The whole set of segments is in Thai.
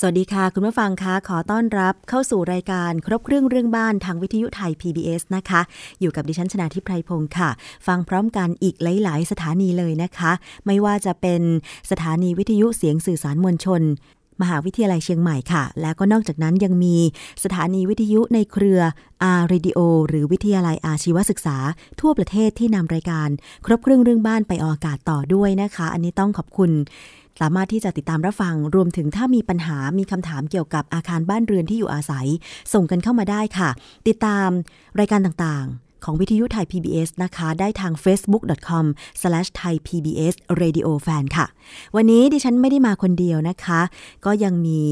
สวัสดีค่ะ คุณผู้ฟังคะขอต้อนรับเข้าสู่รายการครบเครื่องเรื่องบ้านทางวิทยุไทย PBS นะคะ อยู่กับดิฉันชนาทิพไพรพงศ์ค่ะ ฟังพร้อมกันอีกหลาย ๆ สถานีเลยนะคะ ไม่ว่าจะเป็นสถานีวิทยุเสียงสื่อสารมวลชน มหาวิทยาลัยเชียงใหม่ค่ะ แล้วก็นอกจากนั้นยังมีสถานีวิทยุในเครือ R Radio หรือวิทยาลัยอาชีวศึกษา ทั่วประเทศที่นำรายการ ครบเครื่องเรื่องบ้านไปออกอากาศต่อด้วยนะคะ อันนี้ต้องขอบคุณ สามารถที่จะติดตามรับฟัง รวมถึงถ้ามีปัญหามีคำถามเกี่ยวกับอาคารบ้านเรือนที่อยู่อาศัย ส่งกันเข้ามาได้ค่ะ ติดตามรายการต่างๆ ของวิทยุไทย PBS นะคะ ได้ทาง facebook.com/thaipbsradiofan ค่ะ วันนี้ดิฉันไม่ได้มาคนเดียวนะคะ ก็ยังมี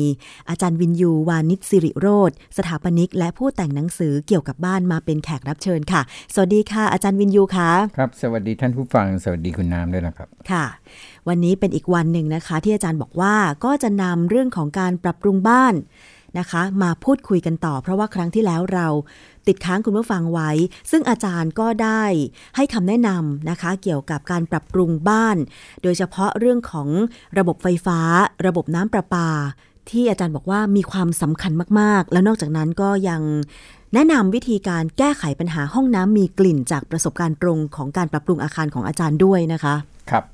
อาจารย์วินยูวานิชสิริโรธสถาปนิก และผู้แต่งหนังสือเกี่ยวกับบ้านมาเป็นแขกรับเชิญค่ะ สวัสดีค่ะ อาจารย์วินยูค่ะครับ สวัสดีท่านผู้ฟัง สวัสดีคุณน้ำด้วยนะครับ ค่ะ วันนี้เป็นอีกวันหนึ่งนะคะ ที่อาจารย์บอกว่าก็จะนำเรื่องของการปรับปรุงบ้าน นะคะ มาพูดคุยกันต่อ เพราะว่าครั้งที่แล้วเราติดค้างคุณผู้ฟังไว้ ซึ่งอาจารย์ก็ได้ให้คำแนะนำนะคะ เกี่ยวกับการปรับปรุงบ้าน โดยเฉพาะเรื่องของระบบไฟฟ้า ระบบน้ำประปา ที่อาจารย์บอกว่ามีความสำคัญมากๆ แล้วนอกจากนั้นก็ยังแนะนำวิธีการแก้ไขปัญหาห้องน้ำมีกลิ่นจากประสบการณ์ตรงของการปรับปรุงอาคารของอาจารย์ด้วยนะคะ ครับ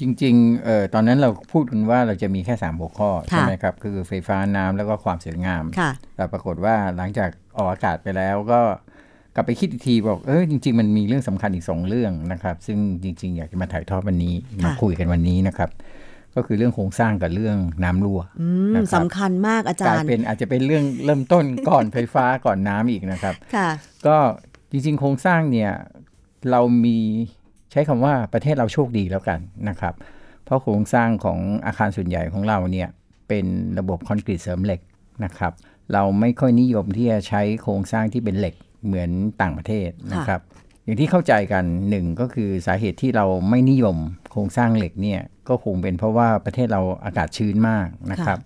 จริงๆเอ่อตอนนั้นเราพูดกันว่าเราจะมีแค่ 3 หัวข้อ ใช่ไหมครับ คือไฟฟ้าน้ำแล้วก็ความสวยงามค่ะแต่ปรากฏว่าหลังจากออกอากาศไปแล้วก็กลับไปคิดอีกทีบอกเออจริง ๆ มันมีเรื่องสำคัญอีกสองเรื่องนะครับ ซึ่งจริง ๆ อยากจะมาถ่ายทอดวันนี้มาคุยกันวันนี้นะครับก็คือเรื่องโครงสร้างกับเรื่องน้ำรั่วอืมนะครับสำคัญมากอากจาลายรย์เป็นอาจจะเป็นเรื่องเริ่มต้นก่อนไฟฟ้าก่อนน้ำอีกนะครับ ค่ะ ก็จริงๆ โครงสร้างเนี่ยเรามี ใช้คำว่าประเทศเราโชคดีแล้วกันนะครับ เพราะโครงสร้างของอาคารส่วนใหญ่ของเราเนี่ยเป็นระบบคอนกรีตเสริมเหล็กนะครับเราไม่ค่อยนิยมที่จะใช้โครงสร้างที่เป็นเหล็กเหมือนต่างประเทศนะครับ อย่างที่เข้าใจกันหนึ่งก็คือสาเหตุที่เราไม่นิยมโครงสร้างเหล็กเนี่ยก็คงเป็นเพราะว่าประเทศเราอากาศชื้นมากนะครับ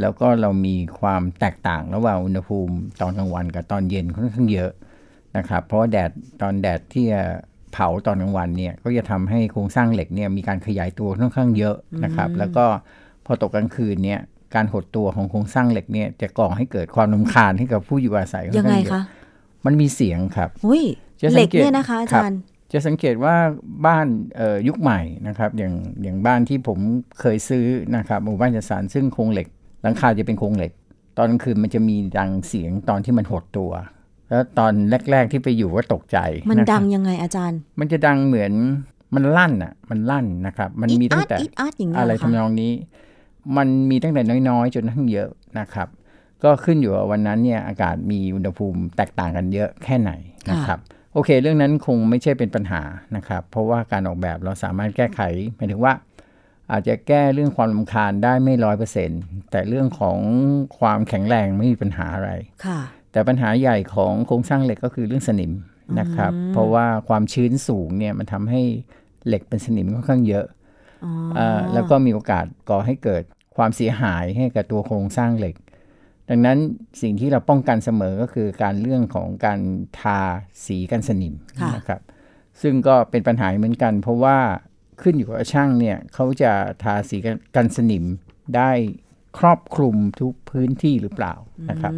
แล้วก็เรามีความแตกต่างระหว่างอุณหภูมิตอนกลางวันกับตอนเย็นค่อนข้างเยอะนะครับ เพราะาแดดตอนแดดที่ เผาตอนกลางวันเนี่ยก็จะทำให้โครงสร้างเหล็กเนี่ยมีการขยายตัวค่อนข้างเยอะนะครับ แล้วก็พอตกกลางคืนเนี่ยการหดตัวของโครงสร้างเหล็กเนี่ยจะก่อให้เกิดความรำคาญให้กับผู้อยู่อาศัยค่อนยังไงข้างเยคะอะมันมีเสียงครับอุ้ยจะสัเหล็งกเกตเนี่ยนะคะอาครัจาบรย์จะสังเกตว่าบ้านเอ่อยุคใหม่นะครับอย่างอย่างบ้านที่ผมเคยซื้อนะครับหมู่บ้านจัดสรรซึ่งโครงเหล็ก หลังคาจะเป็นโครงเหล็ก ตอนกลางคืนมันจะมีดังเสียงตอนที่มันหดตัว แล้วตอนแรก ๆที่ไปอยู่ก็ตกใจ มันนะครับดังยังไงอาจารย์ มันจะดังเหมือนมันลั่นอะ มันลั่นนะครับ มันมีตั้งแต่อีดอาร์ตอย่างเงี้ยอะไรเหรอทำนคะองนี้ มันมีตั้งแต่น้อยๆ จนทั้งเยอะนะครับ ก็ขึ้นอยู่กับวันนั้นเนี่ยอากาศมีอุณหภูมิแตกต่างกันเยอะแค่ไหนนะครับโอเค เรื่องนั้นคงไม่ใช่เป็นปัญหานะครับ เพราะว่าการออกแบบเราสามารถแก้ไขหมายถึงว่า อาจจะแก้เรื่องความลำคาญได้ไม่ร้อยเปอร์เซ็นแต่เรื่องของความแข็งแรงไม่มีปัญหาอะไรค่ะ แต่ปัญหาใหญ่ของโครงสร้างเหล็กก็คือเรื่องสนิมนะครับ เพราะว่าความชื้นสูงเนี่ยมันทำให้เหล็กเป็นสนิมค่อนข้างเยอะอ๋ออ่าแล้วก็มีโอกาสก่อให้เกิดความเสียหายให้กับตัวโครงสร้างเหล็ก ดังนั้นสิ่งที่เราป้องกันเสมอก็คือการเรื่องของการทาสีกันสนิมค่ะนะครับ ซึ่งก็เป็นปัญหาเหมือนกัน เพราะว่าขึ้นอยู่กับช่างเนี่ยเขาจะทาสีกันกันสนิมได้ครอบคลุมทุกพื้นที่หรือเปล่านะครับ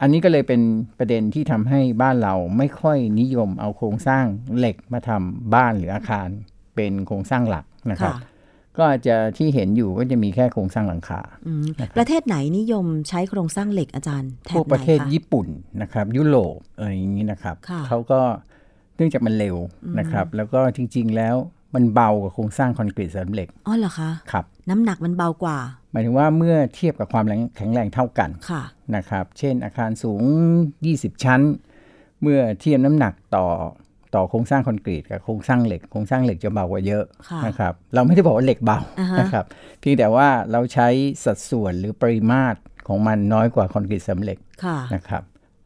อืมอันนี้ก็เลยเป็นประเด็นที่ทำให้บ้านเราไม่ค่อยนิยมเอาโครงสร้างเหล็กมาทำบ้านหรืออาคารเป็นโครงสร้างหลักนะครับค่ะก็อาจจะที่เห็นอยู่ก็จะมีแค่โครงสร้างหลังคาอืมประเทศไหนนิยมใช้โครงสร้างเหล็กอาจารย์แถพวบกไหนประเทศคะญี่ปุ่นนะครับ ยุโรปอะไรอย่างนี้นะครับค่ะเขาก็เนื่องจากมันเร็วนะครับ แล้วก็จริง ๆ แล้วมันเบากว่าโครงสร้างคอนกรีตเสริมเหล็กอ๋อเหรอคะครับ น้ำหนักมันเบากว่า หมายถึงว่าเมื่อเทียบกับความแรงแข็งแรงเท่ากันค่ะนะครับ เช่นอาคารสูง 20 ชั้น เมื่อเทียบน้ำหนักต่อต่อโครงสร้างคอนกรีตกับโครงสร้างเหล็กโครงสร้างเหล็กจะเบากว่าเยอะค่ะนะครับเราไม่ได้บอกว่าเหล็กเบาอ่าฮะนะครับเพียงแต่ว่าเราใช้สัดส่วนหรือปริมาตรของมันน้อยกว่าคอนกรีตเสริมเหล็กค่ะนะครับ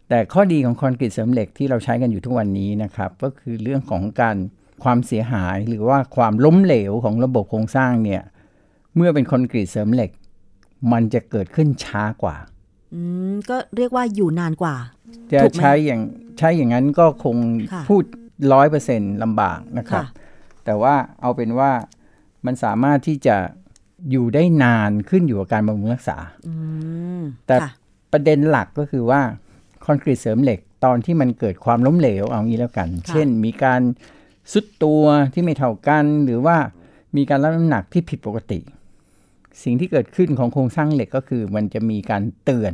แต่ข้อดีของคอนกรีตเสริมเหล็กที่เราใช้กันอยู่ทุกวันนี้นะครับก็คือเรื่องของการความเสียหายหรือว่าความล้มเหลวของระบบโครงสร้างเนี่ย เมื่อเป็นคอนกรีตเสริมเหล็ก มันจะเกิดขึ้นช้ากว่าอืมก็เรียกว่าอยู่นานกว่า จะถูกไหมใช้อย่างใช้อย่างนั้นก็คงค่ะพูดร้อยเปอร์เซ็นต์ลำบากนะครับค่ะแต่ว่าเอาเป็นว่ามันสามารถที่จะอยู่ได้นานขึ้นอยู่กับการบำรุงรักษาอืมแต่ค่ะประเด็นหลักก็คือว่าคอนกรีตเสริมเหล็กตอนที่มันเกิดความล้มเหลวเอางี้แล้วกันค่ะเช่นมีการซุดตัวที่ไม่เท่ากัน หรือว่ามีการรับน้ำหนักที่ผิดปกติ สิ่งที่เกิดขึ้นของโครงสร้างเหล็กก็คือมันจะมีการเตือน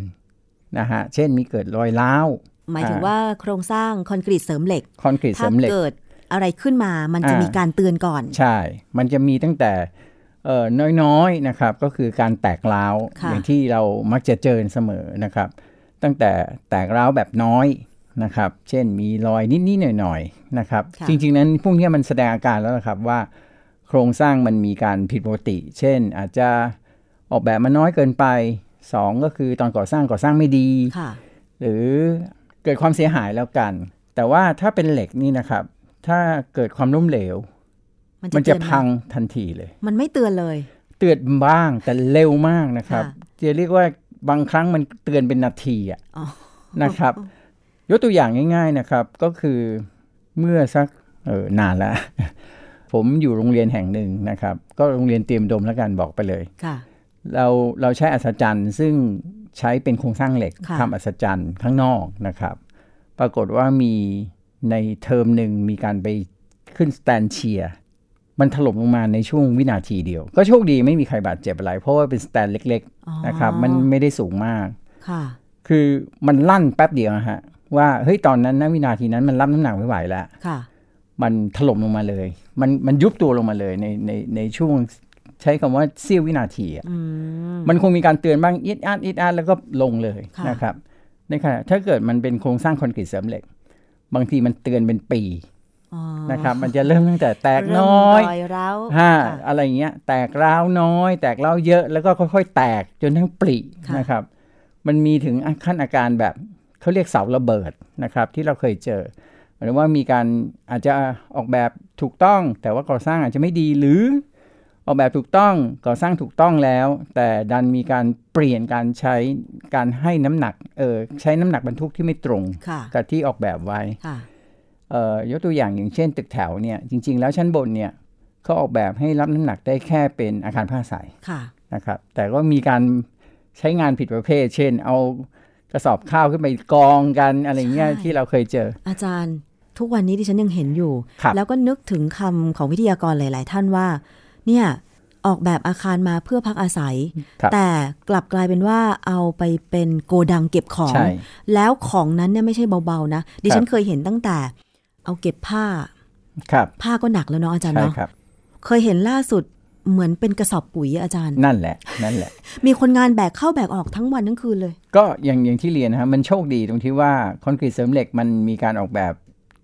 นะฮะ เช่นมีเกิดรอยร้าว หมายถึงว่าโครงสร้างคอนกรีตเสริมเหล็ก คอนกรีตเสถ้าริมเหล็ก เกิดอะไรขึ้นมา มันจะอ่ามีมีการเตือนก่อน ใช่ มันจะมีตั้งแต่เอ่อน้อยๆนะครับ ก็คือการแตกร้าวค่ะอย่างที่เรามักจะเจอเสมอนะครับ ตั้งแต่แตกร้าวแบบน้อยนะครับ เช่นมีรอยนิดๆหน่อยๆนะครับค่ะจริงๆนั้นพวกเนี้ยมันแสดงอาการแล้วนะครับว่า โครงสร้างมันมีการผิดปกติ เช่นอาจจะออกแบบมาน้อยเกินไปสองก็คือตอนก่อสร้างก่อสร้างไม่ดีค่ะหรือเกิดความเสียหายแล้วกัน แต่ว่าถ้าเป็นเหล็กนี่นะครับ ถ้าเกิดความล้มเหลว มันจะเตือไหพังทันทีเลย มันไม่เตือนเลย เตือนบ้างแต่เร็วมากนะครับค่ะจะเรียกว่าบางครั้งมันเตือนเป็นนาทีอะอ๋อนะครับ ยกตัวอย่างง่าย ๆนะครับ ก็คือเมื่อสักเออนานแล้ว ผมอยู่โรงเรียนแห่งหนึ่งนะครับ ก็โรงเรียนเตรียมอุดมแล้วกันบอกไปเลยค่ะ เราเราใช้อัศจรรย์ซึ่งใช้เป็นโครงสร้างเหล็กค่ะทำอัศจรรย์ข้างนอกนะครับ ปรากฏว่ามีในเทอมหนึ่งมีการไปขึ้นสแตนเชียร์มันถล่มลงมาในช่วงวินาทีเดียว ก็โชคดีไม่มีใครบาดเจ็บอะไร เพราะว่าเป็นสแตนเล็กอ๋อๆนะครับ มันไม่ได้สูงมากค่ะ คือมันลั่นแป๊บเดียวนะฮะว่าเฮ้ยตอนนั้นนะวินาทีนั้นมันรับน้ำหนักไม่ไหวแล้วค่ะ มันถล่มลงมาเลย มันมันยุบตัวลงมาเลยในในในช่วงใช้คำว่าเสี้ยววินาทีอะอืมมันคงมีการเตือนบ้างอิดอัดอิดอัดแล้วก็ลงเลยค่ะนะครับในขณะถ้าเกิดมันเป็นโครงสร้างคอนกรีตเสริมเหล็ก บางทีมันเตือนเป็นปีอ๋อนะครับ มันจะเริ่มตั้งแต่แตกเริ่มน้อยรอยร้าวห้าค่ะอะไรเงี้ย แตกร้าวน้อย แตกร้าวเยอะแล้วก็ค่อย ๆ แตกจนทั้งปลีค่ะนะครับ มันมีถึงขั้นอาการแบบเขาเรียกเสาระเบิดนะครับ ที่เราเคยเจอ หมายถึงว่ามีการอาจจะออกแบบถูกต้อง แต่ว่าก่อสร้างอาจจะไม่ดีหรือออกแบบถูกต้องก่อสร้างถูกต้องแล้ว แต่ดันมีการเปลี่ยนการใช้การให้น้ำหนักเออใช้น้ำหนักบรรทุกที่ไม่ตรงค่ะกับที่ออกแบบไว้ค่ะเอ่อยกตัวอย่างอย่างเช่น ตึกแถวเนี่ยจริง ๆ แล้วชั้นบนเนี่ยเขาออกแบบให้รับน้ำหนักได้แค่เป็นอาคารผ้าใสค่ะนะครับ แต่ก็มีการใช้งานผิดประเภท เช่น เอากระสอบข้าวขึ้นไปกองกันอะไรเงี้ยใช่ที่เราเคยเจอ อาจารย์ ทุกวันนี้ดิฉันยังเห็นอยู่ครับแล้วก็นึกถึงคำของวิทยากรหลาย ๆ ท่านว่า เนี่ยออกแบบอาคารมาเพื่อพักอาศัยครับแต่กลับกลายเป็นว่าเอาไปเป็นโกดังเก็บของใช่แล้วของนั้นเนี่ยไม่ใช่เบา ๆ นะ ดิฉันเคยเห็นตั้งแต่ เอาเก็บผ้าครับผ้าก็หนักแล้วเนาะอาจารย์ใช่เนาะครับเคยเห็นล่าสุดเหมือนเป็นกระสอบปุ๋ยอะอาจารย์ นั่นแหละ นั่นแหละ มีคนงานแบกเข้าแบกออกทั้งวันทั้งคืนเลย ก็อย่างอย่างที่เรียนนะครับมันโชคดีตรงที่ว่าคอนกรีตเสริมเหล็กมันมีการออกแบบ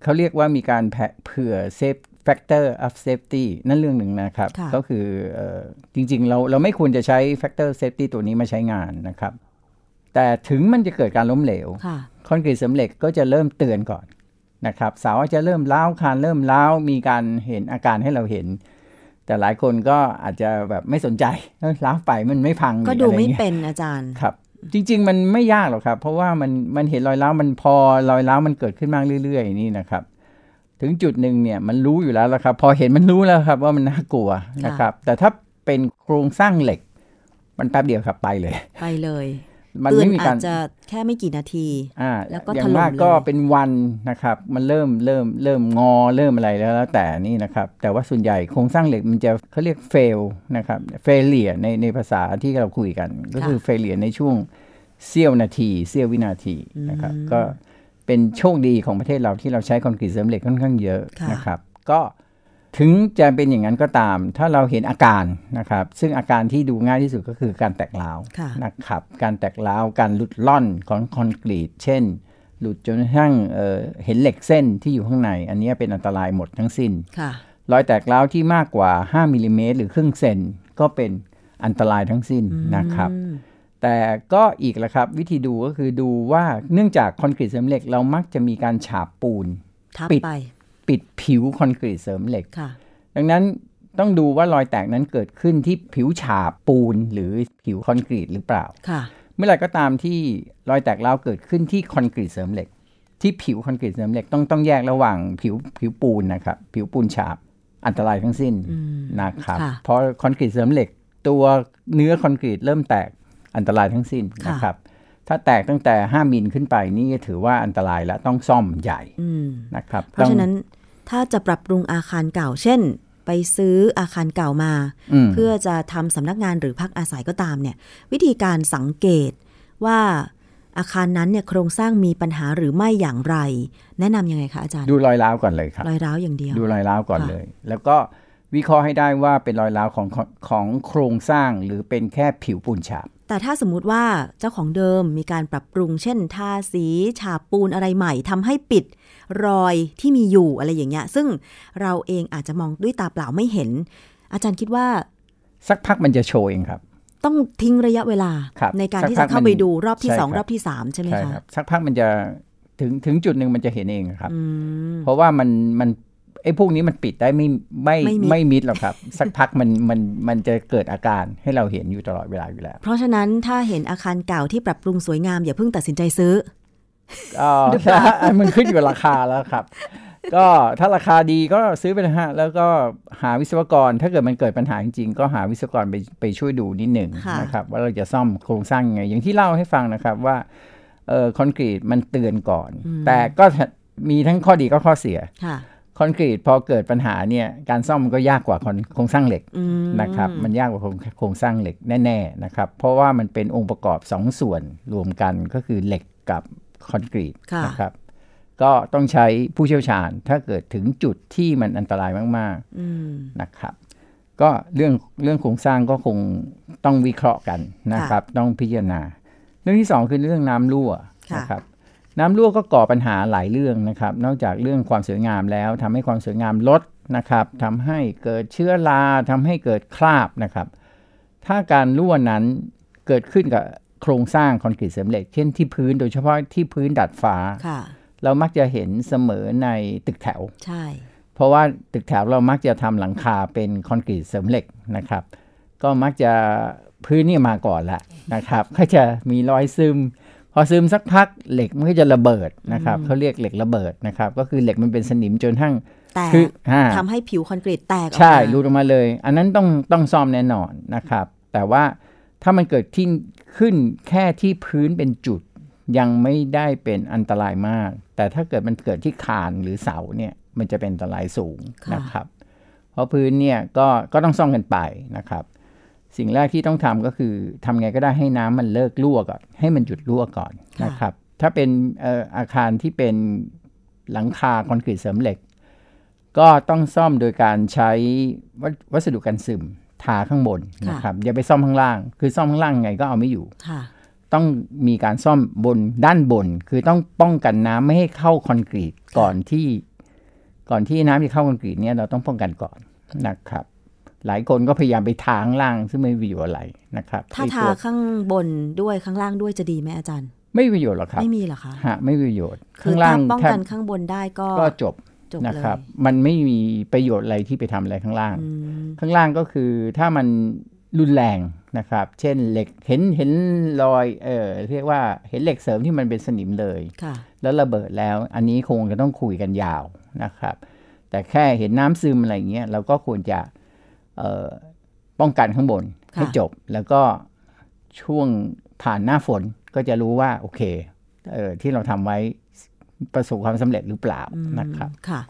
เขาเรียกว่ามีการแผเผื่อ safe factor of safety นั่นเรื่องหนึ่งนะครับค่ะก็คือเออจริงๆ เราเราไม่ควรจะใช้ factor safety ตัวนี้มาใช้งานนะครับ แต่ถึงมันจะเกิดการล้มเหลวค่ะคอนกรีตเสริมเหล็กก็จะเริ่มเตือนก่อนนะครับเสาอาจจะเริ่มล้าวคานเริ่มล้าวมีการเห็นอาการให้เราเห็น แต่หลายคนก็อาจจะแบบไม่สนใจเอ้ยล้าวไปมันไม่พังก็นี่ดูอะไรไม่เงี้ยเป็นอาจารย์ครับ จริง ๆ มันไม่ยากหรอกครับ เพราะว่ามันมันเห็นรอยร้าวมันพอรอยร้าวมันเกิดขึ้นมากเรื่อย ๆ นี่นะครับ ถึงจุดหนึ่งเนี่ยมันรู้อยู่แล้วละครับ พอเห็นมันรู้แล้วครับว่ามันน่ากลัวค่ะนะครับ แต่ถ้าเป็นโครงสร้างเหล็ก มันแป๊บเดียวครับไปเลย ไปเลย มันเตือนไม่มีอาการจจะแค่ไม่กี่นาทีอ่าแล้วก็อย่าถงล่มมากก็เลยเป็นวันนะครับ มันเริ่มเริ่มเริ่มงอเริ่มอะไรแล้วแล้วแต่นี่นะครับ แต่ว่าส่วนใหญ่โครงสร้างเหล็กมันจะเขาเรียก fail นะครับ failure ในในภาษาที่เราคุยกัน ก็คือ failure ในช่วงเสี้ยวนาทีเสี้ยววินาทีนะครับ ก็เป็นโชคดีของประเทศเราที่เราใช้คอนกรีตเสริมเหล็กค่อนข้างเยอะค่ะนะครับ ก็ ถึงจะเป็นอย่างนั้นก็ตาม ถ้าเราเห็นอาการนะครับ ซึ่งอาการที่ดูง่ายที่สุดก็คือการแตกร้าวค่ะนะครับ การแตกร้าว การหลุดล่อนของคอนกรีต เช่น หลุดจนกระทั่งเอ่อเห็นเหล็กเส้นที่อยู่ข้างใน อันนี้เป็นอันตรายหมดทั้งสิ้นค่ะรอยแตกร้าวที่มากกว่า 5มิลลิเมตรหรือครึ่งเซนก็เป็นอันตรายทั้งสิ้นนะครับอืมแต่ก็อีกละครับ วิธีดูก็คือดูว่าเนื่องจากคอนกรีตเสริมเหล็กเรามักจะมีการฉาบปูนทับปิดไปปิดผิวคอนกรีตเสริมเหล็กค่ะดังนั้นต้องดูว่ารอยแตกนั้นเกิดขึ้นที่ผิวฉาบปูนหรือผิวคอนกรีตหรือเปล่าค่ะเมื่อไหร่ก็ตามที่รอยแตกร้าวเกิดขึ้นที่คอนกรีตเสริมเหล็ก ที่ผิวคอนกรีตเสริมเหล็กต้องต้องแยกระหว่างผิวผิวปูนนะครับผิวปูนฉาบอันตรายทั้งสิ้นอืมนะครับค่ะเพราะคอนกรีตเสริมเหล็ก ตัวเนื้อคอนกรีตเริ่มแตกอันตรายทั้งสิ้นค่ะนะครับ ถ้าแตกตั้งแต่ 5มิลขึ้นไปนี่ถือว่าอันตรายแล้วต้องซ่อมใหญ่อืมนะครับ เพราะฉะต้องนั้น ถ้าจะปรับปรุงอาคารเก่า เช่น ไปซื้ออาคารเก่ามาอืมเพื่อจะทำสำนักงานหรือพักอาศัยก็ตามเนี่ย วิธีการสังเกตว่าอาคารนั้นเนี่ยโครงสร้างมีปัญหาหรือไม่อย่างไร แนะนำยังไงคะอาจารย์ ดูรอยร้าวก่อนเลยครับรอยร้าวอย่างเดียว ดูรอยร้าวก่อนค่ะเลย แล้วก็วิเคราะห์ให้ได้ว่าเป็นรอยร้าวของของของโครงสร้างหรือเป็นแค่ผิวปูนฉาบ แต่ถ้าสมมุติว่าเจ้าของเดิมมีการปรับปรุง เช่นทาสีฉาบปูนอะไรใหม่ทำให้ปิด รอยที่มีอยู่อะไรอย่างเงี้ย ซึ่งเราเองอาจจะมองด้วยตาเปล่าไม่เห็น อาจารย์คิดว่า สักพักมันจะโชว์เองครับ ต้องทิ้งระยะเวลาครับในการสักที่พัจะกเข้ามันไปดูรอบที่ใช่สองครับรอบที่สามใช่ไหมใช่คะครับสักพักมันจะถึงถึงจุดหนึ่งมันจะเห็นเองครับอืมเพราะว่ามันมันไอ้พวกนี้มันปิดได้ไม่ไม่ไม่มิดไม่มิดหรอกครับ สักพักมันมันมันจะเกิดอาการให้เราเห็นอยู่ตลอดเวลาอยู่แล้ว เพราะฉะนั้นถ้าเห็นอาคารเก่าที่ปรับปรุงสวยงามอย่าเพิ่งตัดสินใจซื้อ ก็หรือเปล่ามันขึ้นอยู่กับราคาแล้วครับ ก็ถ้าราคาดีก็ซื้อไปนะฮะ แล้วก็หาวิศวกร ถ้าเกิดมันเกิดปัญหาจริงๆ ก็หาวิศวกรไปไปช่วยดูนิดหนึ่งค่ะนะครับ ว่าเราจะซ่อมโครงสร้างยังไง อย่างที่เล่าให้ฟังนะครับว่าเอ่อคอนกรีตมันเตือนก่อน แต่ก็มีทั้งข้อดีก็ข้อเสียค่ะคอนกรีตพอเกิดปัญหาเนี่ยการซ่อมมันก็ยากกว่าคอนโครงสร้างเหล็กอืมนะครับมันยากกว่าโครงโครงสร้างเหล็กแน่ๆนะครับเพราะว่ามันเป็นองค์ประกอบ2ส่วนรวมกันก็คือเหล็กกับ คอนกรีตค่ะนะครับ ก็ต้องใช้ผู้เชี่ยวชาญถ้าเกิดถึงจุดที่มันอันตรายมากอืมๆนะครับ ก็เรื่องเรื่องโครงสร้างก็คงต้องวิเคราะห์กันนะครับ ต้องพิจารณา เรื่องที่2คือเรื่องน้ำรั่วค่ะนะครับน้ำรั่วก็ก่อปัญหาหลายเรื่องนะครับ นอกจากเรื่องความสวยงามแล้วทำให้ความสวยงามลดนะครับทำให้เกิดเชื้อราทำให้เกิดคราบนะครับ ถ้าการรั่วนั้นเกิดขึ้นกับ โครงสร้างคอนกรีตเสริมเหล็ก เช่นที่พื้นโดยเฉพาะที่พื้นดัดฟ้าค่ะเรามักจะเห็นเสมอในตึกแถว ใช่ เพราะว่าตึกแถวเรามักจะทำหลังคาเป็นคอนกรีตเสริมเหล็กนะครับ ก็มักจะพื้นนี่มาก่อนละนะครับ ก็จะมีรอยซึม พอซึมสักพักเหล็กมันก็จะระเบิดนะครับเขาเรียกเหล็กระเบิดนะครับ ก็คือเหล็กมันเป็นสนิมจนทั้งแต่คืออ่าทำให้ผิวคอนกรีตแตกออกใช่มารูดออกมาเลย อันนั้นต้องต้องซ่อมแน่นอนนะครับ แต่ว่าถ้ามันเกิดที่ ขึ้นแค่ที่พื้นเป็นจุดยังไม่ได้เป็นอันตรายมาก แต่ถ้าเกิดมันเกิดที่คานหรือเสาเนี่ยมันจะเป็นอันตรายสูงค่ะนะครับ เพราะพื้นเนี่ยก็ก็ต้องซ่อมกันไปนะครับ สิ่งแรกที่ต้องทำก็คือทำไงก็ได้ให้น้ำมันเลิกรั่วก่อนให้มันหยุดรั่วก่อนนะครับ ถ้าเป็นเอ่ออาคารที่เป็นหลังคาคอนกรีตเสริมเหล็ก ก็ต้องซ่อมโดยการใช้วัสวัสดุกันซึม ทาข้างบนนะครับอย่าไปซ่อมข้างล่าง คือซ่อมข้างล่างไงก็เอาไม่อยู่ค่ะต้องมีการซ่อมบนด้านบน คือต้องป้องกันน้ำไม่ให้เข้าคอนกรีตก่อนที่ ก่อนที่น้ำจะเข้าคอนกรีตเนี่ยเราต้องป้องกันก่อนนะครับ หลายคนก็พยายามไปทาข้างล่าง ซึ่งไม่มีประโยชน์อะไรนะครับ ถ้าไอ้ทาตัวข้างบนด้วยข้างล่างด้วยจะดีไหมอาจารย์ ไม่มีประโยชน์หรอกครับ ไม่มีเหรอคะฮะไม่มีประโยชน์คืข้าองล่าถ้างป้องแทบกันข้างบนได้ก็ก็จบจบ นะเลยครับ มันไม่มีประโยชน์อะไรที่ไปทำอะไรข้างล่างอืมข้างล่างก็คือถ้ามันรุนแรงนะครับ เช่นเหล็กเห็นเห็นรอยเออเรียกว่าเห็นเหล็กเสริมที่มันเป็นสนิมเลย ค่ะ แล้วระเบิดแล้ว อันนี้คงจะต้องคุยกันยาวนะครับ แต่แค่เห็นน้ำซึมอะไรเงี้ยเราก็ควรจะเอ่อป้องกันข้างบนค่ะ ให้จบ แล้วก็ช่วงผ่านหน้าฝนก็จะรู้ว่าโอเคเออที่เราทำไว้ ประสบความสำเร็จหรือเปล่านะครับค่ะ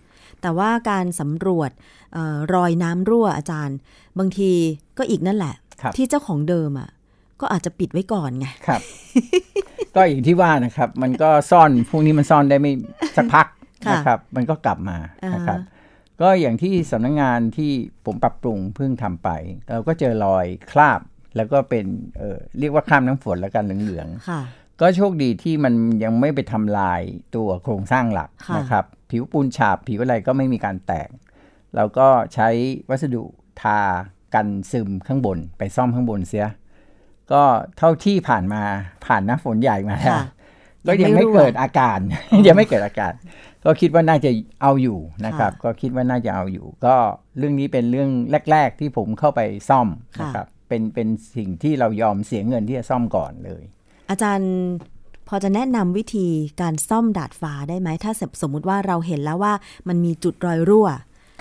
แต่ว่าการสำรวจเออรอยน้ำรั่วอาจารย์ บางทีก็อีกนั่นแหละครับที่เจ้าของเดิมอะก็อาจจะปิดไว้ก่อนไงครับ ก็อย่างที่ว่านะครับ มันก็ซ่อนพวกนี้มันซ่อนได้ไม่สักพักค่ะนะครับ มันก็กลับมาอ่าฮะนะครับ ก็อย่างที่สำนักงานที่ผมปรับปรุงเพิ่งทำไป เราก็เจอรอยคราบแล้วก็เป็นเอ่อเรียกว่าคราบน้ำฝนแล้วกันเหลืองค่ะๆ ก็โชคดีที่มันยังไม่ไปทำลายตัวโครงสร้างหลักค่ะนะครับ ผิวปูนฉาบผิวอะไรก็ไม่มีการแตกเราก็ใช้วัสดุทากันซึมข้างบน ไปซ่อมข้างบนเสีย ก็เท่าที่ผ่านมาผ่านหน้าฝนใหญ่มาแล้วค่ะก็ยังยังไม่ไม่รั่วเกิดอาการยังไม่เกิดอาการ ก็คิดว่าน่าจะเอาอยู่นะครับค่ะก็คิดว่าน่าจะเอาอยู่ ก็เรื่องนี้เป็นเรื่องแรก ๆ ที่ผมเข้าไปซ่อมค่ะนะครับเป็นเป็นสิ่งที่เรายอมเสียเงินที่จะซ่อมก่อนเลย อาจารย์พอจะแนะนำวิธีการซ่อมดาดฟ้าได้ไหม ถ้าสมมุติว่าเราเห็นแล้วว่ามันมีจุดรอยรั่ว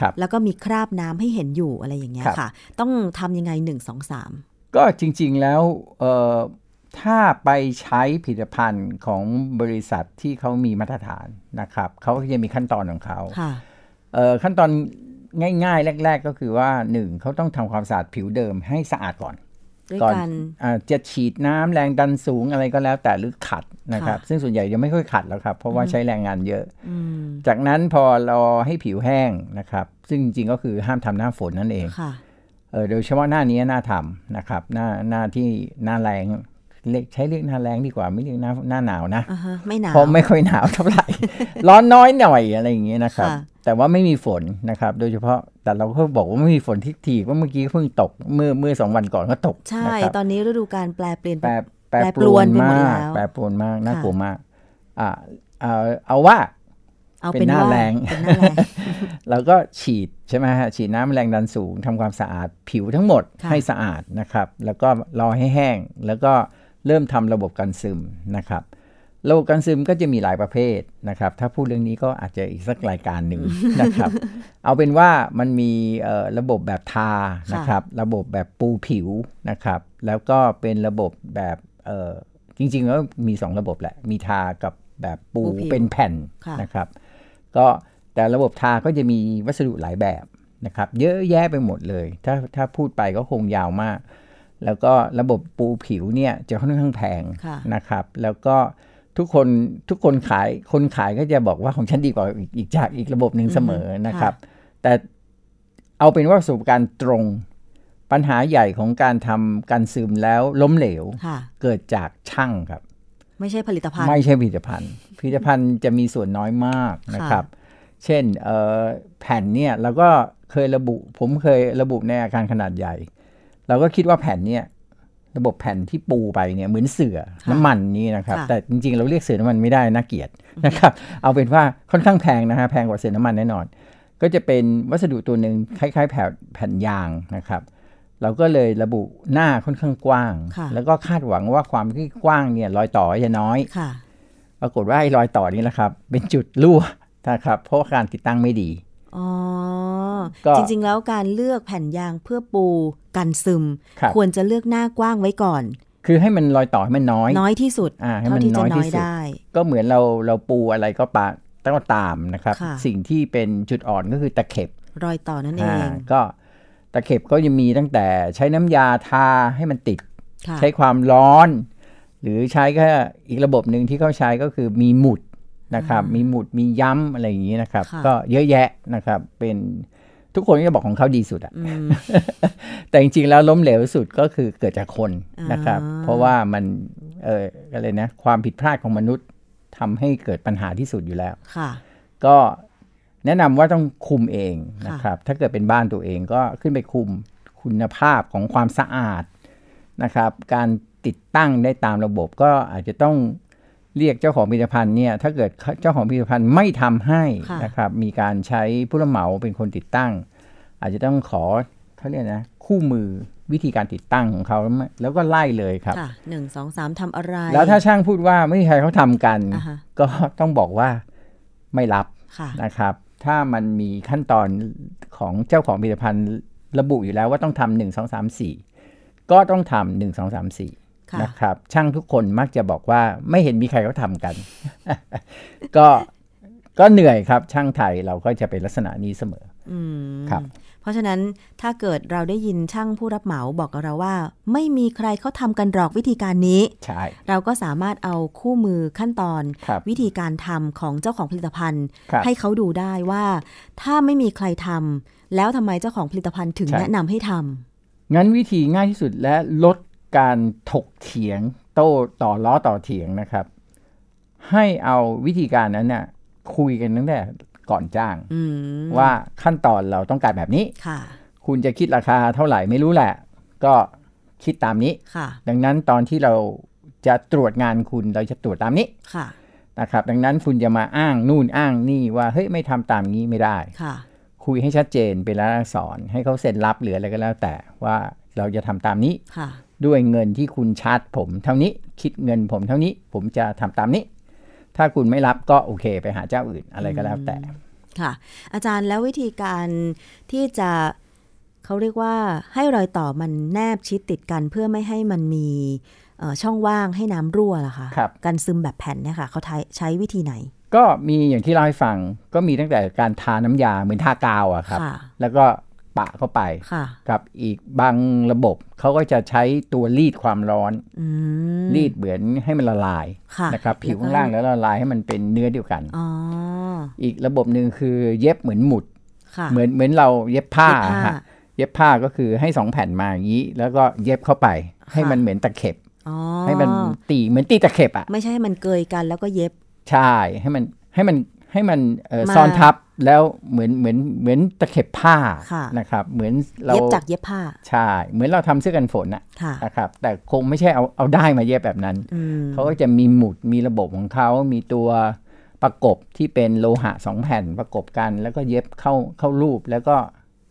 ครับแล้วก็มีคราบน้ำให้เห็นอยู่อะไรอย่างเงี้ยครับค่ะ ต้องทำยังไงหนึ่งสองสามก็จริงๆแล้วเอ่อถ้าไปใช้ผลิตภัณฑ์ของบริษัทที่เขามีมาตรฐานนะครับเขาก็จะมีขั้นตอนของเขาค่ะเอ่อขั้นตอนง่ายๆ แรก ๆ ก็คือว่าหนึ่งเขาต้องทำความสะอาดผิวเดิมให้สะอาดก่อน ด้วยก่อนการอาจะฉีดน้ำแรงดันสูงอะไรก็แล้วแต่หรือขัดนะครับค่ะซึ่งส่วนใหญ่จะไม่ค่อยขัดแล้วครับ เพราะว่าใช้แรงงานเยอะอืมจากนั้นพอเราให้ผิวแห้งนะครับ ซึ่งจริงๆก็คือห้ามทำหน้าฝนนั่นเองค่ะเออโดยเฉพาะหน้านี้หน้าทำนะครับ หน้าหน้าที่หน้าแรงเรียก ใช้เรียกหน้าแรงดีกว่าไม่เรียกหน้าหน้าหนาวนะอ่าฮะไม่หนาวเพราะไม่ค่อยหนาวเท่าไหร่ ร้อนน้อยหน่อยอะไรอย่างเงี้ยนะครับค่ะแต่ว่าไม่มีฝนนะครับ โดยเฉพาะแต่เราก็บอกว่าไม่มีฝนที่ทีว่าเมื่อกี้เพิ่งตกเมื่อเมื่อสองวันก่อนก็ตก ใช่นะครับตอนนี้ฤดูการแปลเปลี่ยนแปรแปรแปรปปรรววนนไปหมดมากแล้วแปรปรวนมากน่าค่ะกลัวมากอ่าเอาเอาว่าเอาเป็เป็นนหน้าว่าแรงเป็นหน้าแรงเราก็ฉีดใช่ไหมฮะฉีดน้ำแรงดันสูงทำความสะอาดผิวทั้งหมดค่ะให้สะอาดนะครับ แล้วก็รอให้แห้งแล้วก็ เริ่มทำระบบกันซึมนะครับระบบกันซึมก็จะมีหลายประเภทนะครับ ถ้าพูดเรื่องนี้ก็อาจจะอีกสักรายการหนึ่งนะครับ เอาเป็นว่ามันมีเอ่อระบบแบบทานะครับ ระบบแบบปูผิวนะครับ แล้วก็เป็นระบบแบบเอ่อจริงๆแล้วมีสองระบบแหละ มีทากับแบบปูปูผิวเป็นแผ่นค่ะนะครับ ก็แต่ระบบทาก็จะมีวัสดุหลายแบบนะครับ เยอะแยะไปหมดเลย ถ้าถ้าพูดไปก็คงยาวมาก แล้วก็ระบบปูผิวเนี่ยจะค่อนข้างแพงค่ะนะครับ แล้วก็ทุกคนทุกคนขายคนขายก็จะบอกว่าของฉันดีกว่าอีกอีกจากอีกระบบหนึ่งเสมอนะครับ แต่เอาเป็นว่าประสบการณ์ตรงปัญหาใหญ่ของการทำการซึมแล้วล้มเหลวค่ะเกิดจากช่างครับ ไม่ใช่ผลิตภัณฑ์ ไม่ใช่ผลิตภัณฑ์ ผลิตภัณฑ์จะมีส่วนน้อยมากนะครับ เช่นเอ่อแผ่นเนี่ยเราก็เคยระบุ ผมเคยระบุในอาคารขนาดใหญ่ เราก็คิดว่าแผ่นเนี่ยระบบแผ่นที่ปูไปเนี่ยเหมือนเสือค่ะน้ำมันนี่นะครับค่ะแต่จริงๆ เราเรียกเสือน้ำมันไม่ได้น่าเกลียดนะครับ เอาเป็นว่าค่อนข้างแพงนะฮะแพงกว่าเสือน้ำมันแน่นอน ก็จะเป็นวัสดุตัวหนึ่งคล้ายๆ แผ่นแผ่นยางนะครับ เราก็เลยระบุหน้าค่อนข้างกว้างค่ะแล้วก็คาดหวังว่าความที่กว้างเนี่ยรอยต่อจะน้อยค่ะปรากฏว่าไอ้รอยต่อนี้แหละครับ เป็นจุดรั่วนะครับเพราะว่าการติดตั้งไม่ดี อ๋อก็จริง ๆ แล้วการเลือกแผ่นยางเพื่อปูกันซึมครับควรจะเลือกหน้ากว้างไว้ก่อน คือให้มันรอยต่อให้มันน้อย น้อยที่สุดอ่าให้เท่ามันที่น้จะอยน้ที่อยสุดได้ก็เหมือนเราเราปูอะไรก็ปะต้องตามนะครับค่ะสิ่งที่เป็นจุดอ่อนก็คือตะเข็บ รอยต่อนั่นเออ่างก็ตะเข็บก็จะมีตั้งแต่ใช้น้ำยาทาให้มันติดค่ะใช้ความร้อน หรือใช้แค่อีกระบบหนึ่งที่เขาใช้ก็คือมีหมุด นะครับ มีหมุดมีย้ำอะไรอย่างนี้นะครับค่ะก็เยอะแยะนะครับ เป็นทุกคนก็จะบอกของเขาดีสุดอะอืมแต่จริงๆแล้วล้มเหลวสุดก็คือเกิดจากคนอ่านนะครับ เพราะว่ามันเอออะไรนะความผิดพลาดของมนุษย์ทำให้เกิดปัญหาที่สุดอยู่แล้วค่ะก็แนะนำว่าต้องคุมเองค่ะนะครับ ถ้าเกิดเป็นบ้านตัวเองก็ขึ้นไปคุมคุณภาพของความสะอาดนะครับ การติดตั้งได้ตามระบบก็อาจจะต้อง เรียกเจ้าของผลิตภัณฑ์เนี่ยถ้าเกิดเจ้าของผลิตภัณฑ์ไม่ทำให้ค่ะนะครับมีการใช้ผู้รับเหมาเป็นคนติดตั้ง อาจจะต้องขอเขาเรียกนะคู่มือวิธีการติดตั้งของเขาแล้วก็ไล่เลยครับค่ะหนึ่งสองสามทำอะไร แล้วถ้าช่างพูดว่าไม่มีใครเขาทำกันอ่าฮะก็ต้องบอกว่าไม่รับค่ะนะครับ ถ้ามันมีขั้นตอนของเจ้าของผลิตภัณฑ์ระบุอยู่แล้วว่าต้องทำหนึ่งสองสามสี่ก็ต้องทำหนึ่งสองสามสี่ค่ะ นะครับ ช่างทุกคนมักจะบอกว่าไม่เห็นมีใครเขาทำกัน ก็ก็เหนื่อยครับ ช่างไทยเราก็จะเป็นลักษณะนี้เสมออืมครับ เพราะฉะนั้นถ้าเกิดเราได้ยินช่างผู้รับเหมาบอกกับเราว่า ไม่มีใครเขาทำกันหรอกวิธีการนี้ใช่เราก็สามารถเอาคู่มือขั้นตอนครับวิธีการทำของเจ้าของผลิตภัณฑ์ครับให้เขาดูได้ว่า ถ้าไม่มีใครทำแล้วทำไมเจ้าของผลิตภัณฑ์ถึงใช่แนะนำให้ทำงั้นวิธีง่ายที่สุดและลด การถกเถียงโต้ต่อล้อต่อเถียงนะครับ ให้เอาวิธีการนั้นน่ะคุยกันตั้งแต่ก่อนจ้างอืมว่าขั้นตอนเราต้องการแบบนี้ค่ะ คุณจะคิดราคาเท่าไหร่ไม่รู้แหละ ก็คิดตามนี้ค่ะ ดังนั้นตอนที่เราจะตรวจงานคุณเราจะตรวจตามนี้ค่ะนะครับ ดังนั้นคุณจะมาอ้างนู่นอ้างนี่ว่าเฮ้ยไม่ทำตามนี้ไม่ได้ค่ะ คุยให้ชัดเจนเป็นรายลักษณ์อักษรให้เขาเซ็นรับหรืออะไรก็แล้วแต่ว่าเราจะทำตามนี้ค่ะ ด้วยเงินที่คุณชาร์จผมเท่านี้คิดเงินผมเท่านี้ ผมจะทำตามนี้ ถ้าคุณไม่รับก็โอเคไปหาเจ้าอื่นอะไรก็แล้วแต่ ค่ะ อาจารย์แล้ววิธีการที่จะเขาเรียกว่าให้รอยต่อมันแนบชิดติดกันเพื่อไม่ให้มันมีเอ่อช่องว่างให้น้ำรั่วล่ะคะครับการซึมแบบแผ่นเนี่ยค่ะเขาใช้ใช้วิธีไหน ก็มีอย่างที่เล่าให้ฟังก็มีตั้งแต่การทาน้ำยาเหมือนทากาวอะครับค่ะแล้วก็ ปะเข้าไปค่ะกับอีกบางระบบเขาก็จะใช้ตัวรีดความร้อนอืมรีดเหมือนให้มันละลายค่ะนะครับผิวแล้วก็ข้างล่างแล้วละลายให้มันเป็นเนื้อเดียวกันอ๋ออีกระบบหนึ่งคือเย็บเหมือนหมุดค่ะเหมือนเหมือนเราเย็บผ้าเย็บผ้าฮะเย็บผ้าก็คือให้สองแผ่นมาอย่างนี้ แล้วก็เย็บเข้าไป ให้มันเหมือนตะเข็บอ๋อให้มันตีเหมือนตีตะเข็บอะไม่ใช่ให้มันเกยกันแล้วก็เย็บ ใช่ให้มันให้มัน ให้มันเอ่อมาซ้อนทับแล้วเหมือนเหมือนเหมือนตะเข็บผ้าค่ะนะครับ เหมือนเราเย็บจากเย็บผ้าใช่ เหมือนเราทำเสื้อกันฝนอะค่ะนะครับ แต่คงไม่ใช่เอาเอาได้มาเย็บแบบนั้นอืมเขาก็จะมีหมุดมีระบบของเขามีตัวประกบที่เป็นโลหะสองแผ่นประกบกัน แล้วก็เย็บเข้าเข้ารูป แล้วก็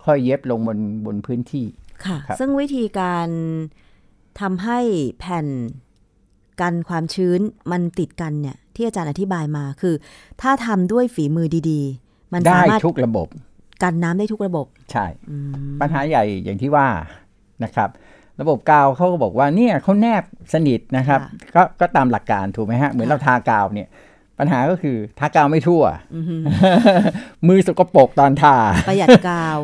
ค่อยเย็บลงบนบนพื้นที่ค่ะครับซึ่งวิธีการทำให้แผ่นกันความชื้นมันติดกันเนี่ย ที่อาจารย์อธิบายมาคือ ถ้าทำด้วยฝีมือดีๆ มันได้สามารถทุกระบบ กันน้ำได้ทุกระบบ ใช่อืมปัญหาใหญ่อย่างที่ว่านะครับ ระบบกาวเขาก็บอกว่าเนี่ยเขาแนบสนิทนะครับ ก็ก็ตามหลักการถูกไหมฮะ เหมือนเราทากาวเนี่ยปัญหาก็คือทากาวไม่ทั่วอือหือมือสกปรกตอนทา ประหยัดกาว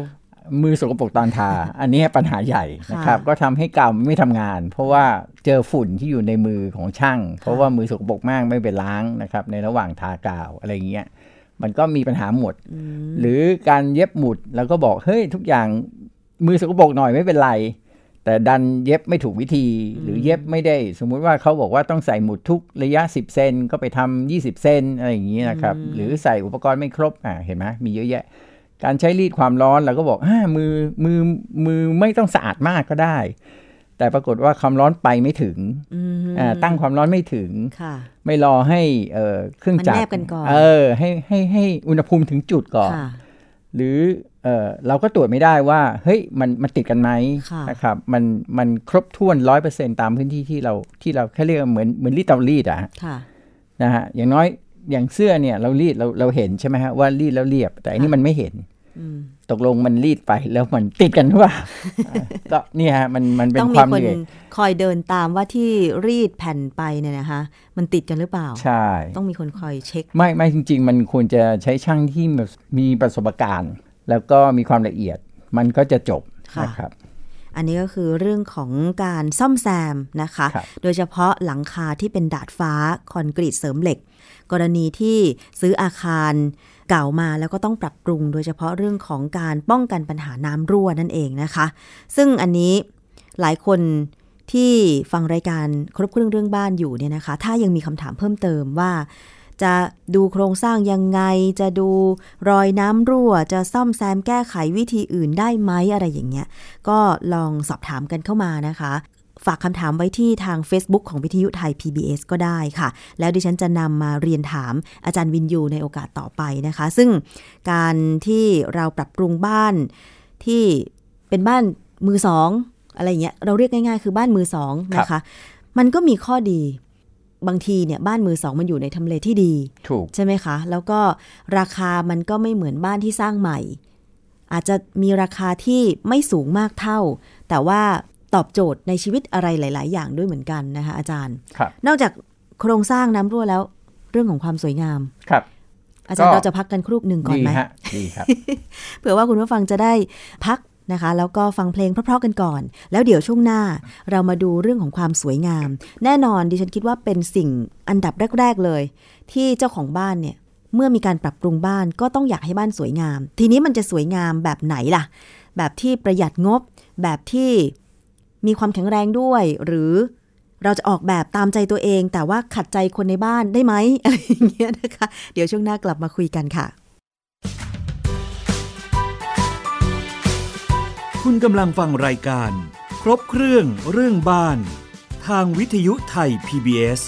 มือสกปรกตอนทา อันนี้ปัญหาใหญ่นะครับค่ะก็ทำให้กาวไม่ทำงาน เพราะว่าเจอฝุ่นที่อยู่ในมือของช่าง เพราะว่ามือสกปรกมากไม่ไปล้างนะครับ ในระหว่างทากาวอะไรอย่างเงี้ยมันก็มีปัญหาหมดอืมหรือการเย็บหมุดเราก็บอกเฮ้ยทุกอย่างมือสกปรกหน่อยไม่เป็นไร แต่ดันเย็บไม่ถูกวิธี หรือเย็บไม่ได้ สมมุติว่าเขาบอกว่าต้องใส่หมุดทุกระยะ 10 เซนก็ไปทำ20 เซนอะไรอย่างนี้นะครับ หรือใส่อุปกรณ์ไม่ครบอ่าเห็นไหมมีเยอะแยะ การใช้รีดความร้อนเราก็บอกอ่ามือมือมือไม่ต้องสะอาดมากก็ได้ แต่ปรากฏว่าความร้อนไปไม่ถึงอืมอ่าตั้งความร้อนไม่ถึงค่ะไม่รอให้เอ่อเครื่องจักมันรแนบกันก่อนเออให้ให้ให้อุณหภูมิถึงจุดก่อนค่ะหรือเออเราก็ตรวจไม่ได้ว่าเฮ้ยมันมันติดกันไหมค่ะนะครับมันมันครบถ้วนร้อยเปอร์เซ็นตามพื้นที่ที่เราที่เราแค่เรียกว่าเหมือนเหมือนรีดเตารีดอะฮะค่ะนะฮะอย่างน้อยอย่างเสื้อเนี่ยเรารีดเราเราเห็นใช่ไหมฮะว่ารีดแล้วเรียบ แต่อันนี้มันไม่เห็นอืม ตกลงมันรีดไปแล้วมันติดกันหรือเปล่าอ่าก็เนี่ยฮะมันมันเป็นต้องคมีวามคเหนนื่อยคอยเดินตามว่าที่รีดแผ่นไปเนี่ยนะคะมันติดกันหรือเปล่า ใช่ ต้องมีคนคอยเช็ค ไม่ไม่จริง ๆ มันควรจะใช้ช่างที่มีประสบการณ์ แล้วก็มีความละเอียด มันก็จะจบค่ะนะครับอันนี้ก็คือเรื่องของการซ่อมแซมนะคะครับโดยเฉพาะหลังคาที่เป็นดาดฟ้าคอนกรีตเสริมเหล็ก กรณีที่ซื้ออาคาร เก่ามาแล้วก็ต้องปรับปรุง โดยเฉพาะเรื่องของการป้องกันปัญหาน้ำรั่วนั่นเองนะคะ ซึ่งอันนี้หลายคนที่ฟังรายการครบเครื่องเรื่องบ้านอยู่เนี่ยนะคะ ถ้ายังมีคำถามเพิ่มเติมว่า จะดูโครงสร้างยังไง จะดูรอยน้ำรั่ว จะซ่อมแซมแก้ไขวิธีอื่นได้ไหมอะไรอย่างเงี้ย ก็ลองสอบถามกันเข้ามานะคะ ฝากคำถามไว้ที่ทาง Facebook ของวิทยุไทย PBS ก็ได้ค่ะ แล้วดิฉันจะนำมาเรียนถามอาจารย์วินยูในโอกาสต่อไปนะคะ ซึ่งการที่เราปรับปรุงบ้านที่เป็นบ้านมือสองอะไรอย่างเงี้ยเราเรียกง่ายๆ คือบ้านมือสองนะคะ มันก็มีข้อดีบางทีเนี่ยบ้านมือสองมันอยู่ในทำเลที่ดีถูกใช่ไหมคะ แล้วก็ราคามันก็ไม่เหมือนบ้านที่สร้างใหม่ อาจจะมีราคาที่ไม่สูงมากเท่า แต่ว่า ตอบโจทย์ในชีวิตอะไรหลาย ๆ อย่างด้วยเหมือนกันนะคะอาจารย์ครับนอกจากโครงสร้างน้ำรั่วแล้ว เรื่องของความสวยงามครับอาจารย์ก็เราจะพักกันครู่หนึ่งก่อนดีไหมฮะดีครับ เผื่อว่าคุณผู้ฟังจะได้พักนะคะ แล้วก็ฟังเพลงเพราะๆกันก่อน แล้วเดี๋ยวช่วงหน้าเรามาดูเรื่องของความสวยงาม แน่นอนดิฉันคิดว่าเป็นสิ่งอันดับแรก ๆ เลย ที่เจ้าของบ้านเนี่ย เมื่อมีการปรับปรุงบ้านก็ต้องอยากให้บ้านสวยงาม ทีนี้มันจะสวยงามแบบไหนล่ะ แบบที่ประหยัดงบ แบบที่ มีความแข็งแรงด้วย หรือเราจะออกแบบตามใจตัวเอง แต่ว่าขัดใจคนในบ้านได้ไหมอะไรอย่างเงี้ยนะคะ เดี๋ยวช่วงหน้ากลับมาคุยกันค่ะ คุณกำลังฟังรายการ ครบเครื่องเรื่องบ้าน ทางวิทยุไทย PBS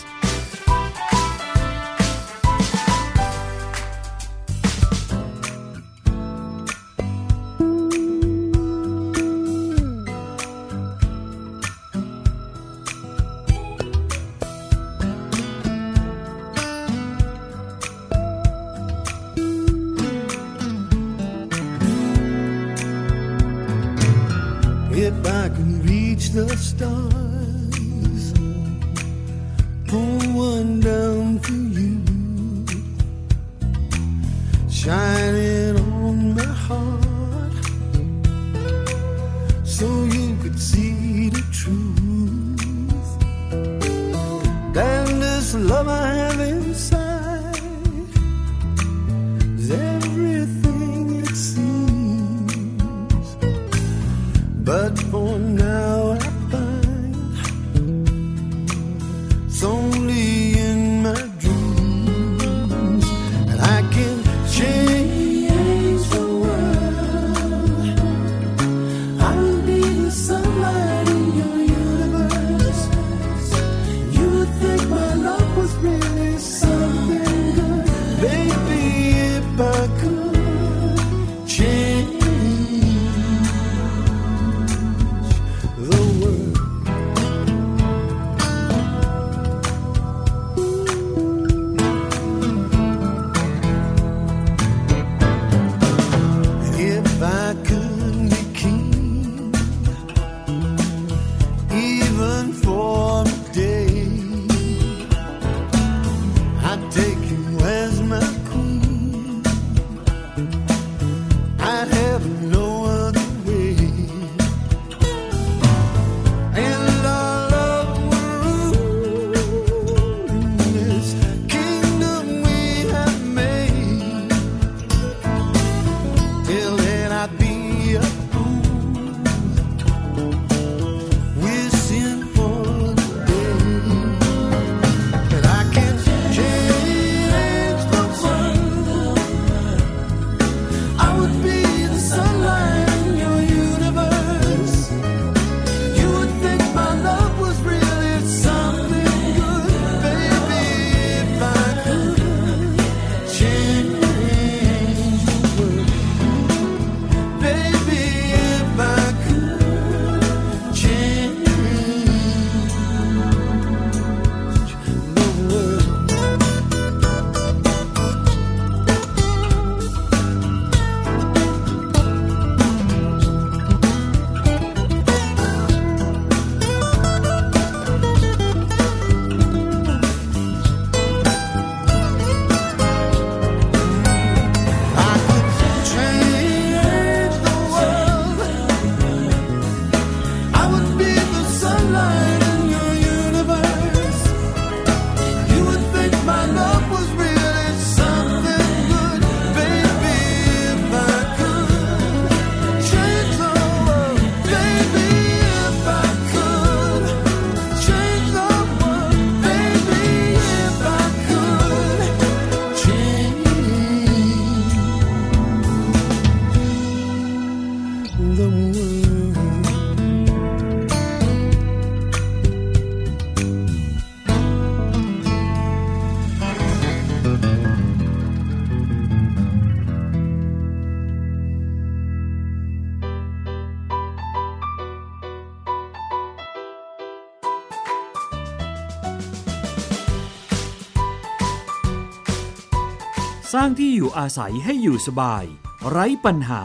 สร้างที่อยู่อาศัยให้อยู่สบาย ไร้ปัญหา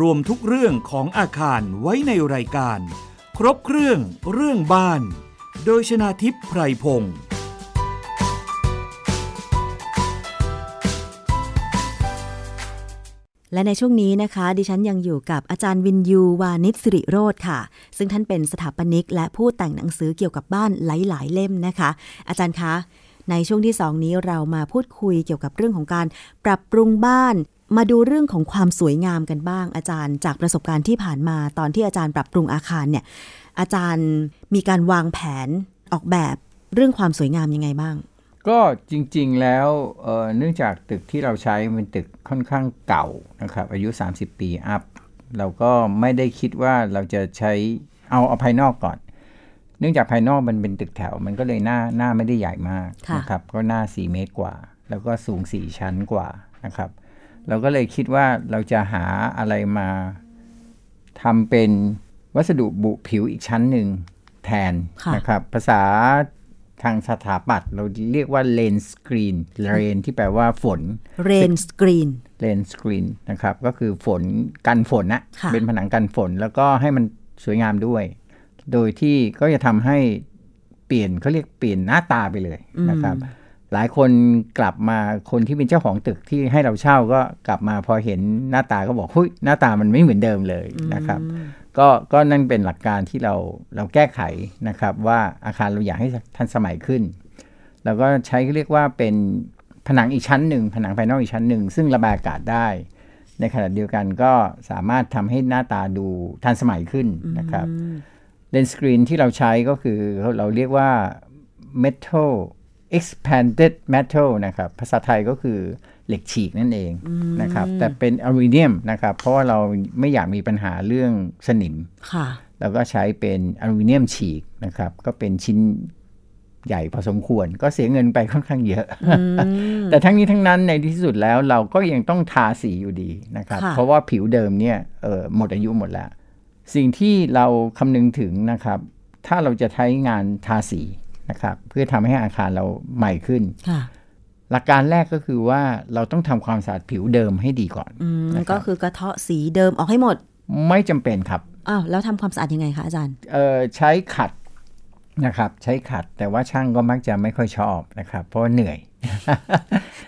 รวมทุกเรื่องของอาคารไว้ในรายการ ครบเครื่องเรื่องบ้าน โดยชนาทิพย์ไพรพงศ์และในช่วงนี้นะคะ ดิฉันยังอยู่กับอาจารย์วินยูวานิชสิริโรธค่ะ ซึ่งท่านเป็นสถาปนิก และผู้แต่งหนังสือเกี่ยวกับบ้านหลาย ๆ เล่มนะคะ อาจารย์คะ ในช่วงที่ 2 นี้เรามาพูดคุยเกี่ยวกับเรื่องของการปรับปรุงบ้าน มาดูเรื่องของความสวยงามกันบ้าง อาจารย์จากประสบการณ์ที่ผ่านมาตอนที่อาจารย์ปรับปรุงอาคารเนี่ยอาจารย์มีการวางแผนออกแบบเรื่องความสวยงามยังไงบ้าง ก็จริงๆแล้วเเนื่องจากตึกที่เราใช้เป็นตึกค่อนข้างเก่านะครับอายุ 30 ปีอัพเราก็ไม่ได้คิดว่าเราจะใช้เอาเอาภายนอกก่อน เนื่องจากภายนอกมันเป็นตึกแถว มันก็เลยหน้าหน้าไม่ได้ใหญ่มากค่ะนะครับก็หน้า 4 เมตรกว่า แล้วก็สูง 4 ชั้นกว่านะครับ เราก็เลยคิดว่าเราจะหาอะไรมาทำเป็นวัสดุบุผิวอีกชั้นหนึ่งแทนค่ะนะครับ ภาษาทางสถาปัตย์เราเรียกว่า rain screen rain ที่แปลว่าฝน rain screen rain screen นะครับ ก็คือฝนกันฝนนะค่ะเป็นผนังกันฝนแล้วก็ให้มันสวยงามด้วย โดยที่ก็จะทำให้เปลี่ยนเขาเรียกเปลี่ยนหน้าตาไปเลยนะครับ หลายคนกลับมาคนที่เป็นเจ้าของตึกที่ให้เราเช่าก็กลับมาพอเห็นหน้าตาก็บอกหุ้ยหน้าตามันไม่เหมือนเดิมเลยนะครับก็ก็นั่นเป็นหลักการที่เราเราแก้ไขนะครับ ว่าอาคารเราอยากให้ทันสมัยขึ้น แล้วก็ใช้เรียกว่าเป็นผนังอีกชั้นหนึ่ง ผนังภายนอกอีกชั้นหนึ่ง ซึ่งระบายอากาศได้ ในขณะเดียวกันก็สามารถทำให้หน้าตาดูทันสมัยขึ้นนะครับ เลนส์สกรีนที่เราใช้ก็คือเราเรียกว่า metal expanded metal นะครับ ภาษาไทยก็คือเหล็กฉีกนั่นเองนะครับ แต่เป็นอลูมิเนียมนะครับ เพราะว่าเราไม่อยากมีปัญหาเรื่องสนิมค่ะแล้วก็ใช้เป็นอลูมิเนียมฉีกนะครับ ก็เป็นชิ้นใหญ่พอสมควร ก็เสียเงินไปค่อนข้างเยอะ แต่ทั้งนี้ทั้งนั้นในที่สุดแล้วเราก็ยังต้องทาสีอยู่ดีนะครับค่ะเพราะว่าผิวเดิมเนี่ยเออหมดอายุหมดแล้ว สิ่งที่เราคำนึงถึงนะครับ ถ้าเราจะใช้งานทาสีนะครับ เพื่อทำให้อาคารเราใหม่ขึ้นค่ะหลักการแรกก็คือว่าเราต้องทำความสะอาดผิวเดิมให้ดีก่อนอืมนะครับก็คือกระเทาะสีเดิมออกให้หมด ไม่จำเป็นครับอ้าวแล้วทำความสะอาดยังไงคะอาจารย์ เอ่อใช้ขัด นะครับใช้ขัดแต่ว่าช่างก็มักจะไม่ค่อยชอบนะครับ เพราะว่าเหนื่อย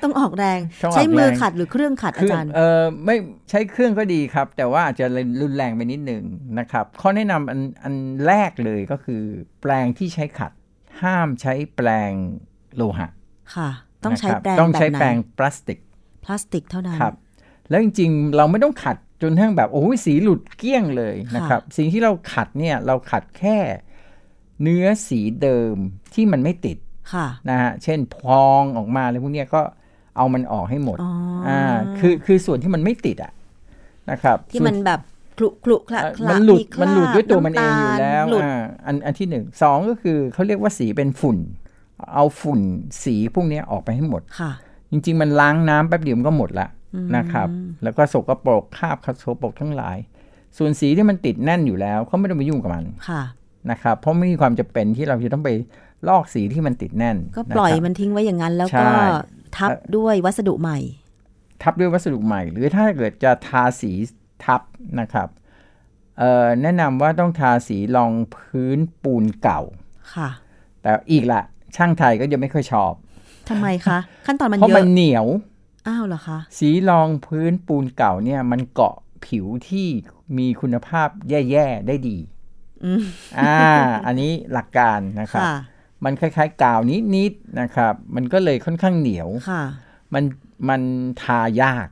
ต้องออกแรงต้องออกใช้มือแรงขัดหรือเครื่องขัดอาคือจารย์เออไม่ใช้เครื่องก็ดีครับ แต่ว่าอาจจะรุนแรงไปนิดหนึ่งนะครับ ข้อแนะนำอันอันแรกเลยก็คือ แปลงที่ใช้ขัด ห้ามใช้แปลงโลหะค่ะ ต้องใช้นะครับแปรงต้องแบบใช้ไหนแปลงพลาสติก พลาสติกเท่านั้นครับแล้วจริงๆ เราไม่ต้องขัดจนทั้งแบบโอ้ยสีหลุดเกลี้ยงเลยนะครับ สิ่งที่เราขัดเนี่ยเราขัดแค่ เนื้อสีเดิมที่มันไม่ติดค่ะนะฮะเช่นพองออกมาอะไรพวกเนี้ยก็เอามันออกให้หมดอ๋ออ่่าคือคือส่วนที่มันไม่ติดอะนะครับ ที่มันแบบคลุคลุคละเอ่อคละมันหลุดคราบมันหลุดด้วยตัวมันเองอยู่ำตาแล้วหลุดอ่าอันอันที่หนึ่งสองก็คือเขาเรียกว่าสีเป็นฝุ่น เอาฝุ่นสีพวกเนี้ยออกไปให้หมดค่ะ จริง ๆ มันล้างน้ำแป๊บเดียวมันก็หมดละนะครับ แล้วก็สกปรกคราบสกปรกทั้งหลาย ส่วนสีที่มันติดแน่นอยู่แล้วเขาไม่ต้องไปยุ่งกับมันค่ะ นะครับเพราะไม่มีความจำเป็นที่เราจะต้องไปลอกสีที่มันติดแน่น ก็ปล่อยนะครับมันทิ้งไว้อย่างนั้นแล้วใช่ก็ทับด้วยวัสดุใหม่ ทับด้วยวัสดุใหม่ หรือถ้าเกิดจะทาสีทับนะครับเอ่อแนะนำว่าต้องทาสีรองพื้นปูนเก่าค่ะ แต่อีกละช่างไทยก็จะไม่ค่อยชอบทำไมคะ ขั้นตอนมันเพราะเยมัอะนเหนียวอ้าวเหรอคะสีรองพื้นปูนเก่าเนี่ยมันเกาะผิวที่มีคุณภาพแย่ ๆ ได้ดี อืมอ่า อันนี้หลักการนะครับค่ะมันคล้ายๆ กาวนิดๆนะครับ มันก็เลยค่อนข้างเหนียวค่ะมันมันทายาก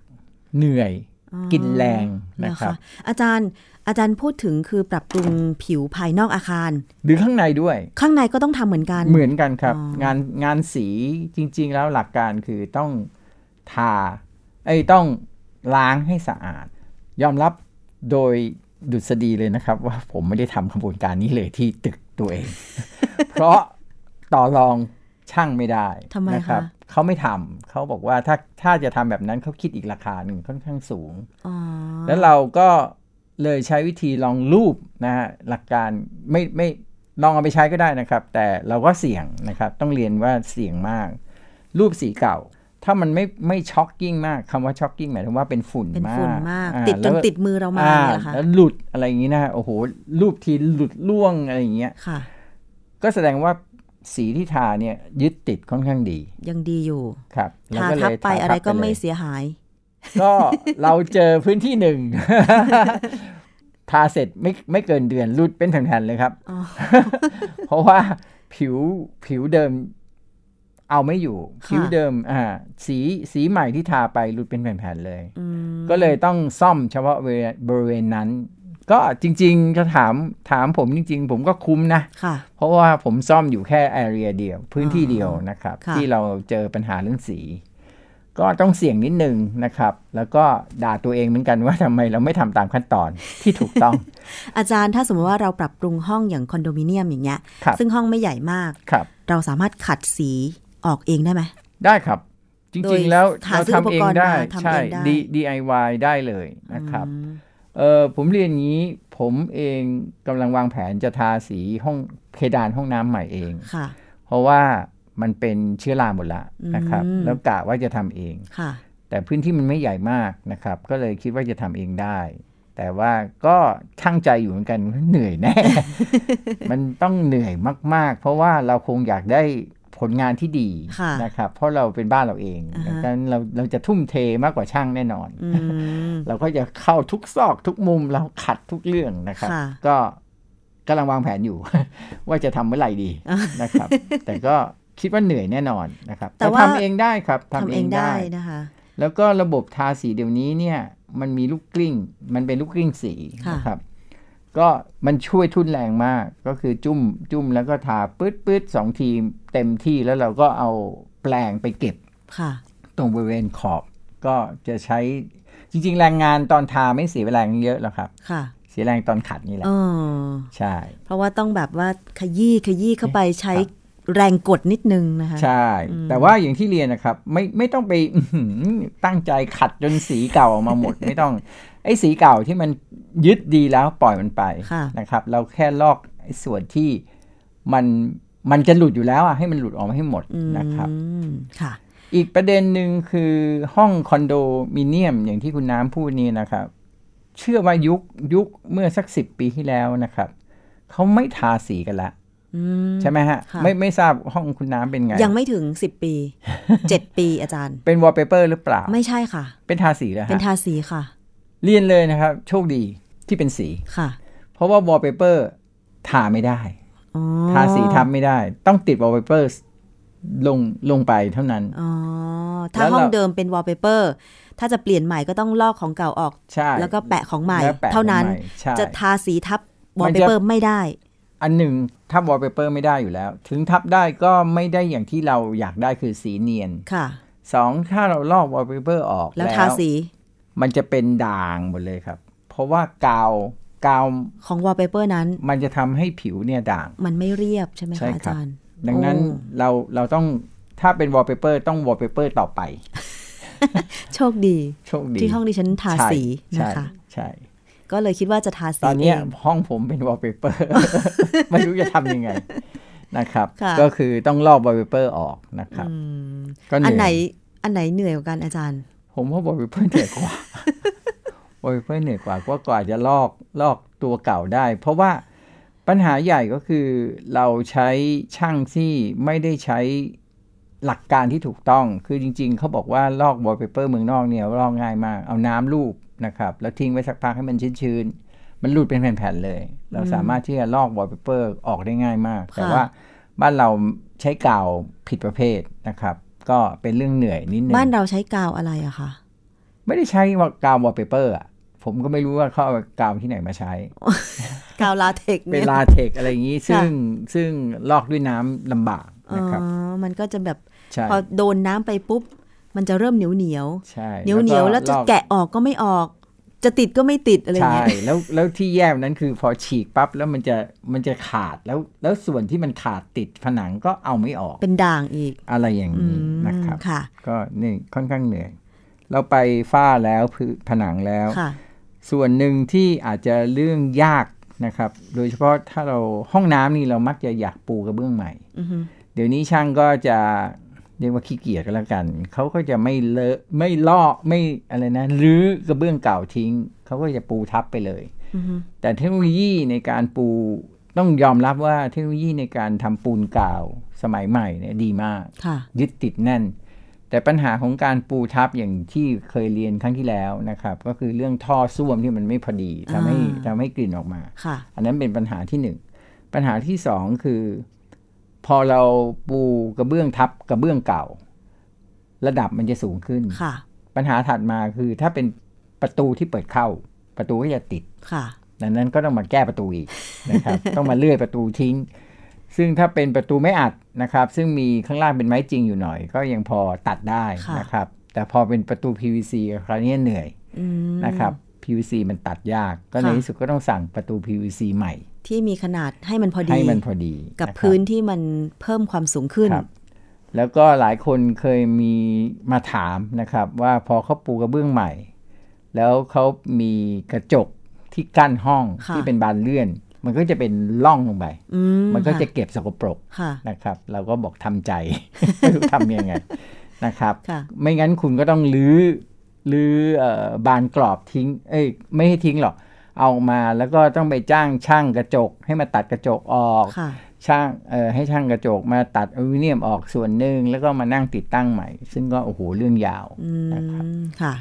เหนื่อยอ๋อกินแรงเหรนะอครับ อาจารย์อาจารย์พูดถึงคือปรับปรุงผิวภายนอกอาคาร หรือข้างในด้วย ข้างในก็ต้องทำเหมือนกัน เหมือนกันครับอ๋องานงานสีจริง ๆ แล้วหลักการคือต้องทาไอ้ยต้องล้างให้สะอาด ยอมรับโดย ดุษฎีเลยนะครับ ว่าผมไม่ได้ทำขบวนการนี้เลยที่ตึกตัวเอง เพราะต่อรองช่างไม่ได้ทำไมนะครับคะเขาไม่ทำเขาบอกว่าถ้าถ้าจะทำแบบนั้นเขาคิดอีกราคาหนึ่งค่อนข้างสูงอ๋อแล้วเราก็เลยใช้วิธีลองรูปนะฮะหลักการไม่ไม่ลองเอาไปใช้ก็ได้นะครับ แต่เราก็เสี่ยงนะครับ ต้องเรียนว่าเสี่ยงมาก รูปสีเก่า ถ้ามันไม่ไม่ช็อกกิ้งมากคำว่าช็อกกิ้งหมายถึงว่าเป็นฝุ่นเป็นมากฝุ่นมากอ่ติดจแล้นวติดมือเรามาอ่เนี่ยเหรอคะแล้วหลุดอะไรอย่างนี้นะฮะโอ้โหรูปทีหลุดล่วงอะไรอย่างเงี้ยค่ะ ก็แสดงว่าสีที่ทาเนี่ยยึดติดค่อนข้างดี ยังดีอยู่ครับแล้วทาก็เลทับยไปทาอะไรทับก็ปเลยไม่เสียหาย ก็เราเจอพื้นที่หนึ่งทาเสร็จไม่ไม่เกินเดือนรุดเป็นแผ่นๆเลยครับอ๋อเพราะว่าผิวผิวเดิม เอาไม่อยู่ค่ะผิวเดิมอ่าสีสีใหม่ที่ทาไปรุดเป็นแผ่นๆเลยอืมก็เลยต้องซ่อมเฉพาะบริเวณบริเวณนั้น ก็จริงๆจะถามถามผมจริง ๆ ผมก็คุ้มนะค่ะเพราะว่าผมซ่อมอยู่แค่แอเรียเดียว พื้นที่เดียวนะครับค่ะที่เราเจอปัญหาเรื่องสี ก็ต้องเสี่ยงนิดนึงนะครับ แล้วก็ด่าตัวเองเหมือนกันว่าทำไมเราไม่ทำตามขั้นตอนที่ถูกต้อง อาจารย์ถ้าสมมติว่าเราปรับปรุงห้องอย่างคอนโดมิเนียมอย่างเงี้ยครับซึ่งห้องไม่ใหญ่มากครับเราสามารถขัดสี ออกเองได้ไหม ได้ครับจโดริยงๆ แล้วหาเราซื้อทำเองได้อุปกรณ์มาทำใช่เองได้ D- DIY ได้เลยนะครับอืมเออผมเรียนอย่างนี้ผมเองกำลังวางแผนจะทาสีห้องเพดานห้องน้ำใหม่เองค่ะ เพราะว่ามันเป็นเชื้อราหมดละนะครับอืมแล้วกะว่าจะทำเองค่ะ แต่พื้นที่มันไม่ใหญ่มากนะครับ ก็เลยคิดว่าจะทำเองได้ แต่ว่าก็ช่างใจอยู่เหมือนกันว่าเหนื่อยแน่ มันต้องเหนื่อยมาก ๆ เพราะว่าเราคงอยากได้ ผลงานที่ดีค่ะนะครับเพราะเราเป็นบ้านเราเองอ่าฮะดังนั้นเราเราจะทุ่มเทมากกว่าช่างแน่นอนอืมเราก็จะเข้าทุกซอกทุกมุมเราขัดทุกเรื่องนะครับค่ะก็กำลังวางแผนอยู่ ว่าจะทำเมื่อไหร่ดีนะครับ แต่ก็คิดว่าเหนื่อยแน่นอนนะครับแต่แต่ว่าทำเองได้ครับทำเองได้นะคะ แล้วก็ระบบทาสีเดี๋ยวนี้เนี่ยมันมีลูกกลิ้ง มันเป็นลูกกลิ้งสีค่ะนะครับ ก็มันช่วยทุนแรงมากก็คือจุ่มจุ่มแล้วก็ทาปื๊ดปื๊ดสองทีเต็มที่แล้วเราก็เอาแปลงไปเก็บค่ะตรงบริเวณขอบ ก็จะใช้จริง ๆ แรงงานตอนทาไม่เสียแรงเยอะหรอกครับค่ะเสียแรงตอนขัดนี่แหละอ๋อใช่ เพราะว่าต้องแบบว่าขยี้ขยี้เข้าไปใช้ครับแรงกดนิดนึงนะคะ ใช่ แต่ว่าอย่างที่เรียนนะครับ ไม่ไม่ต้องไปอื้อหือตั้งใจขัดจนสีเก่าออกมาหมด ไม่ต้อง ไอ้สีเก่าที่มันยึดดีแล้วปล่อยมันไปค่ะนะครับ เราแค่ลอกไอ้ส่วนที่มันมันจะหลุดอยู่แล้วอะให้มันหลุดออกมาให้หมดนะครับอืมค่ะ อีกประเด็นหนึ่งคือห้องคอนโดมิเนียมอย่างที่คุณน้ำพูดนี่นะครับ เชื่อว่ายุคยุคเมื่อสักสิบปีที่แล้วนะครับเขาไม่ทาสีกันละอืมใช่ไหมฮะค่ะไม่ไม่ทราบห้องคุณน้ำเป็นไง ยังไม่ถึงสิบปีเจ็ดปีอาจารย์ เป็นวอลเปเปอร์หรือเปล่า ไม่ใช่ค่ะ เป็นทาสีแล้วเป็นฮะทาสีค่ะ เรียนเลยนะครับ โชคดีที่เป็นสีค่ะ เพราะว่าวอลเปเปอร์ทาไม่ได้อ๋อทาสีทับไม่ได้ ต้องติดวอลเปเปอร์ลงลงไปเท่านั้นอ๋อถ้าแล้วเราห้องเดิมเป็นวอลเปเปอร์ถ้าจะเปลี่ยนใหม่ก็ต้องลอกของเก่าออกใช่แล้วก็แปะของใหม่แล้วแปะเท่านั้นของใหม่ใช่จะทาสีทับวอลเปเปอร์มันจะไม่ได้ อันหนึ่งทับวอลเปเปอร์ไม่ได้อยู่แล้ว ถึงทับได้ก็ไม่ได้อย่างที่เราอยากได้คือสีเนียนค่ะสองถ้าเราลอกวอลเปเปอร์ออกแล้วทาสี มันจะเป็นด่างหมดเลยครับ เพราะว่ากาวกาวของวอลเปเปอร์นั้น มันจะทำให้ผิวเนี่ยด่าง มันไม่เรียบใช่ไหมใช่คะอาครับจารย์ ดังนั้นโอ้เราเราต้องถ้าเป็นวอลเปเปอร์ต้องวอลเปเปอร์ต่อไป โชคดีโชคดีที่ห้องดิฉันทาใช่สีนะใช่คะ ใช่ ก็เลยคิดว่าจะทาสีตอนเนี้ยเองห้องผมเป็นวอลเปเปอร์ไม่รู้จะทำยังไงนะครับค่ะก็คือต้องลอกวอลเปเปอร์ออกนะครับอืมก็เหอันไหนนื่อยอันไหนเหนื่อยกว่ากันอาจารย์ ผมว่าวอลเปเปอร์เหนื่อยกว่าวอลเปเปอร์เหนื่อยกว่าก็กว่าจะลอกลอกตัวเก่าได้ เพราะว่าปัญหาใหญ่ก็คือเราใช้ช่างที่ไม่ได้ใช้หลักการที่ถูกต้อง คือจริง ๆ เขาบอกว่าลอกวอลเปเปอร์เมืองนอกเนี่ยลอกง่ายมาก เอาน้ำลูบนะครับ แล้วทิ้งไว้สักพักให้มันชื้นๆ มันหลุดเป็นแผ่นๆเลย เราสามารถที่จะลอกวอลเปเปอร์ออกได้ง่ายมาก แต่ว่าบ้านเราใช้กาวผิดประเภทนะครับ ก็เป็นเรื่องเหนื่อยนิดนึงบ้านเราใช้กาวอะไรอะคะไม่ได้ใช้กาววอลเปเปอร์อะผมก็ไม่รู้ว่าเขาเอากาวที่ไหนมาใช้ กาวลาเท็กซ์เป็นเนี่ยลาเทกอะไรอย่างนี้ ซึ่งซึ่งลอกด้วยน้ำลำบากอ๋อนะครับมันก็จะแบบใช่พอโดนน้ำไปปุ๊บ มันจะเริ่มเหนียวเหนียวใช่เหนียวเหนียวๆแล้วจะอกแกะออกก็ไม่ออก จะติดก็ไม่ติดอะไรอย่างใช่เงี้ยแล้วแล้วที่แย่นั้นคือพอฉีกปั๊บแล้วมันจะมันจะขาดแล้วแล้วส่วนที่มันขาดติดผนังก็เอาไม่ออก เป็นด่างอีก อะไรอย่างอืนี้มนะครับค่ะก็นี่ค่อนข้างเหนื่อย เราไปฝ้าแล้วพื้นผนังแล้วค่ะส่วนหนึ่งที่อาจจะเรื่องยากนะครับ โดยเฉพาะถ้าเราห้องน้ำนี่เรามักจะอยากปูกระเบื้องใหม่อือฮึเดี๋ยวนี้ช่างก็จะ เรียกว่าขี้เกียจก็แล้วกัน เขาก็จะไม่เลอะไม่ลอกไม่อะไรนะรื้อกระเบื้องเก่าทิ้ง เขาก็จะปูทับไปเลยอือฮึแต่เทคโนโลยีในการปูต้องยอมรับว่าเทคโนโลยีในการทำปูนกาวสมัยใหม่เนี่ยดีมากค่ะยึดติดแน่น แต่ปัญหาของการปูทับอย่างที่เคยเรียนครั้งที่แล้วนะครับ ก็คือเรื่องท่อส้วมที่มันไม่พอดีทำให้อ่าทำให้กลิ่นออกมาค่ะอันนั้นเป็นปัญหาที่หนึ่งปัญหาที่สองคือ พอเราปูกระเบื้องทับกระเบื้องเก่า ระดับมันจะสูงขึ้นค่ะ ปัญหาถัดมาคือถ้าเป็นประตูที่เปิดเข้า ประตูก็จะติดค่ะดังนั้นก็ต้องมาแก้ประตูอีกนะครับ ต้องมาเลื่อยประตูทิ้ง ซึ่งถ้าเป็นประตูไม่อัดนะครับ ซึ่งมีข้างล่างเป็นไม้จริงอยู่หน่อย ก็ยังพอตัดได้ค่ะนะครับ แต่พอเป็นประตู PVC คราวนี้เหนื่อยอืมนะครับ PVC มันตัดยาก ก็ในค่ะที่สุดก็ต้องสั่งประตู PVC ใหม่ ที่มีขนาดให้มันพอดีให้มันพอดี กับะครับพื้นที่มันเพิ่มความสูงขึ้นครับแล้วก็หลายคนเคยมีมาถามนะครับ ว่าพอเขาปูกระเบื้องใหม่ แล้วเขามีกระจกที่กั้นห้องค่ะที่เป็นบานเลื่อน มันก็จะเป็นร่องลงไปอืมันก็จะค่เก็บสกปรกค่ะนะครับ เราก็บอกทำใจไม่รู้ทำยังไงนะครับค่ะไม่งั้นคุณก็ต้องลื้อลื้อเอ่อบานกรอบทิ้ง เอ้ยไม่ให้ทิ้งหรอก เอามาแล้วก็ต้องไปจ้างช่างกระจก ให้มาตัดกระจกออกค่ะช่างเอ่อให้ช่างกระจกมาตัดอลูมิเนียมออกส่วนหนึ่งแล้วก็มานั่งติดตั้งใหม่ ซึ่งก็โอ้โหเรื่องยาวอืนะครับมค่ะ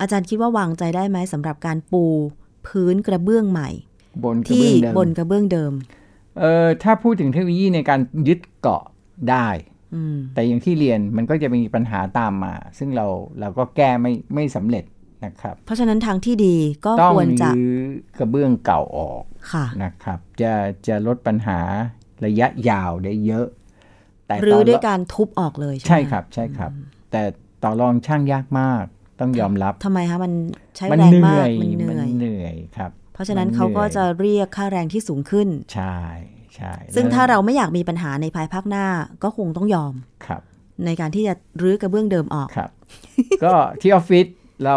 อาจารย์คิดว่าวางใจได้ไหมสำหรับการปูพื้นกระเบื้องใหม่ บนกระที่เบื้องเดิมบนกระเบื้องเดิมเอ่อถ้าพูดถึงเทคโนโลยีในการยึดเกาะได้อืมแต่อย่างที่เรียนมันก็จะมีปัญหาตามมา ซึ่งเราเราก็แก้ไม่ไม่สำเร็จ นะครับ เพราะฉะนั้นทางที่ดีก็ต้องควรจะรื้อกระเบื้องเก่าออกค่ะนะครับ จะจะลดปัญหาระยะยาวได้เยอะ แต่หรือตนด้วยการทุบออกเลยใช่ไหมใช่ครับใช่ครับ แต่ต่อรองช่างยากมากต้องยอมรับทำไมคะมันใช้มัแรงเหมานื่กอยมันเหนื่อยเหนื่อยครับ เพราะฉะนั้นมัเขาก็หนื่อยจะเรียกค่าแรงที่สูงขึ้น ใช่ใช่ซึ่งแล้วถ้าเราไม่อยากมีปัญหาในภายภาคหน้าก็คงต้องยอมครับ ในการที่จะรื้อกระเบื้องเดิมออกครับ ก็ที่ออฟฟิศ เรา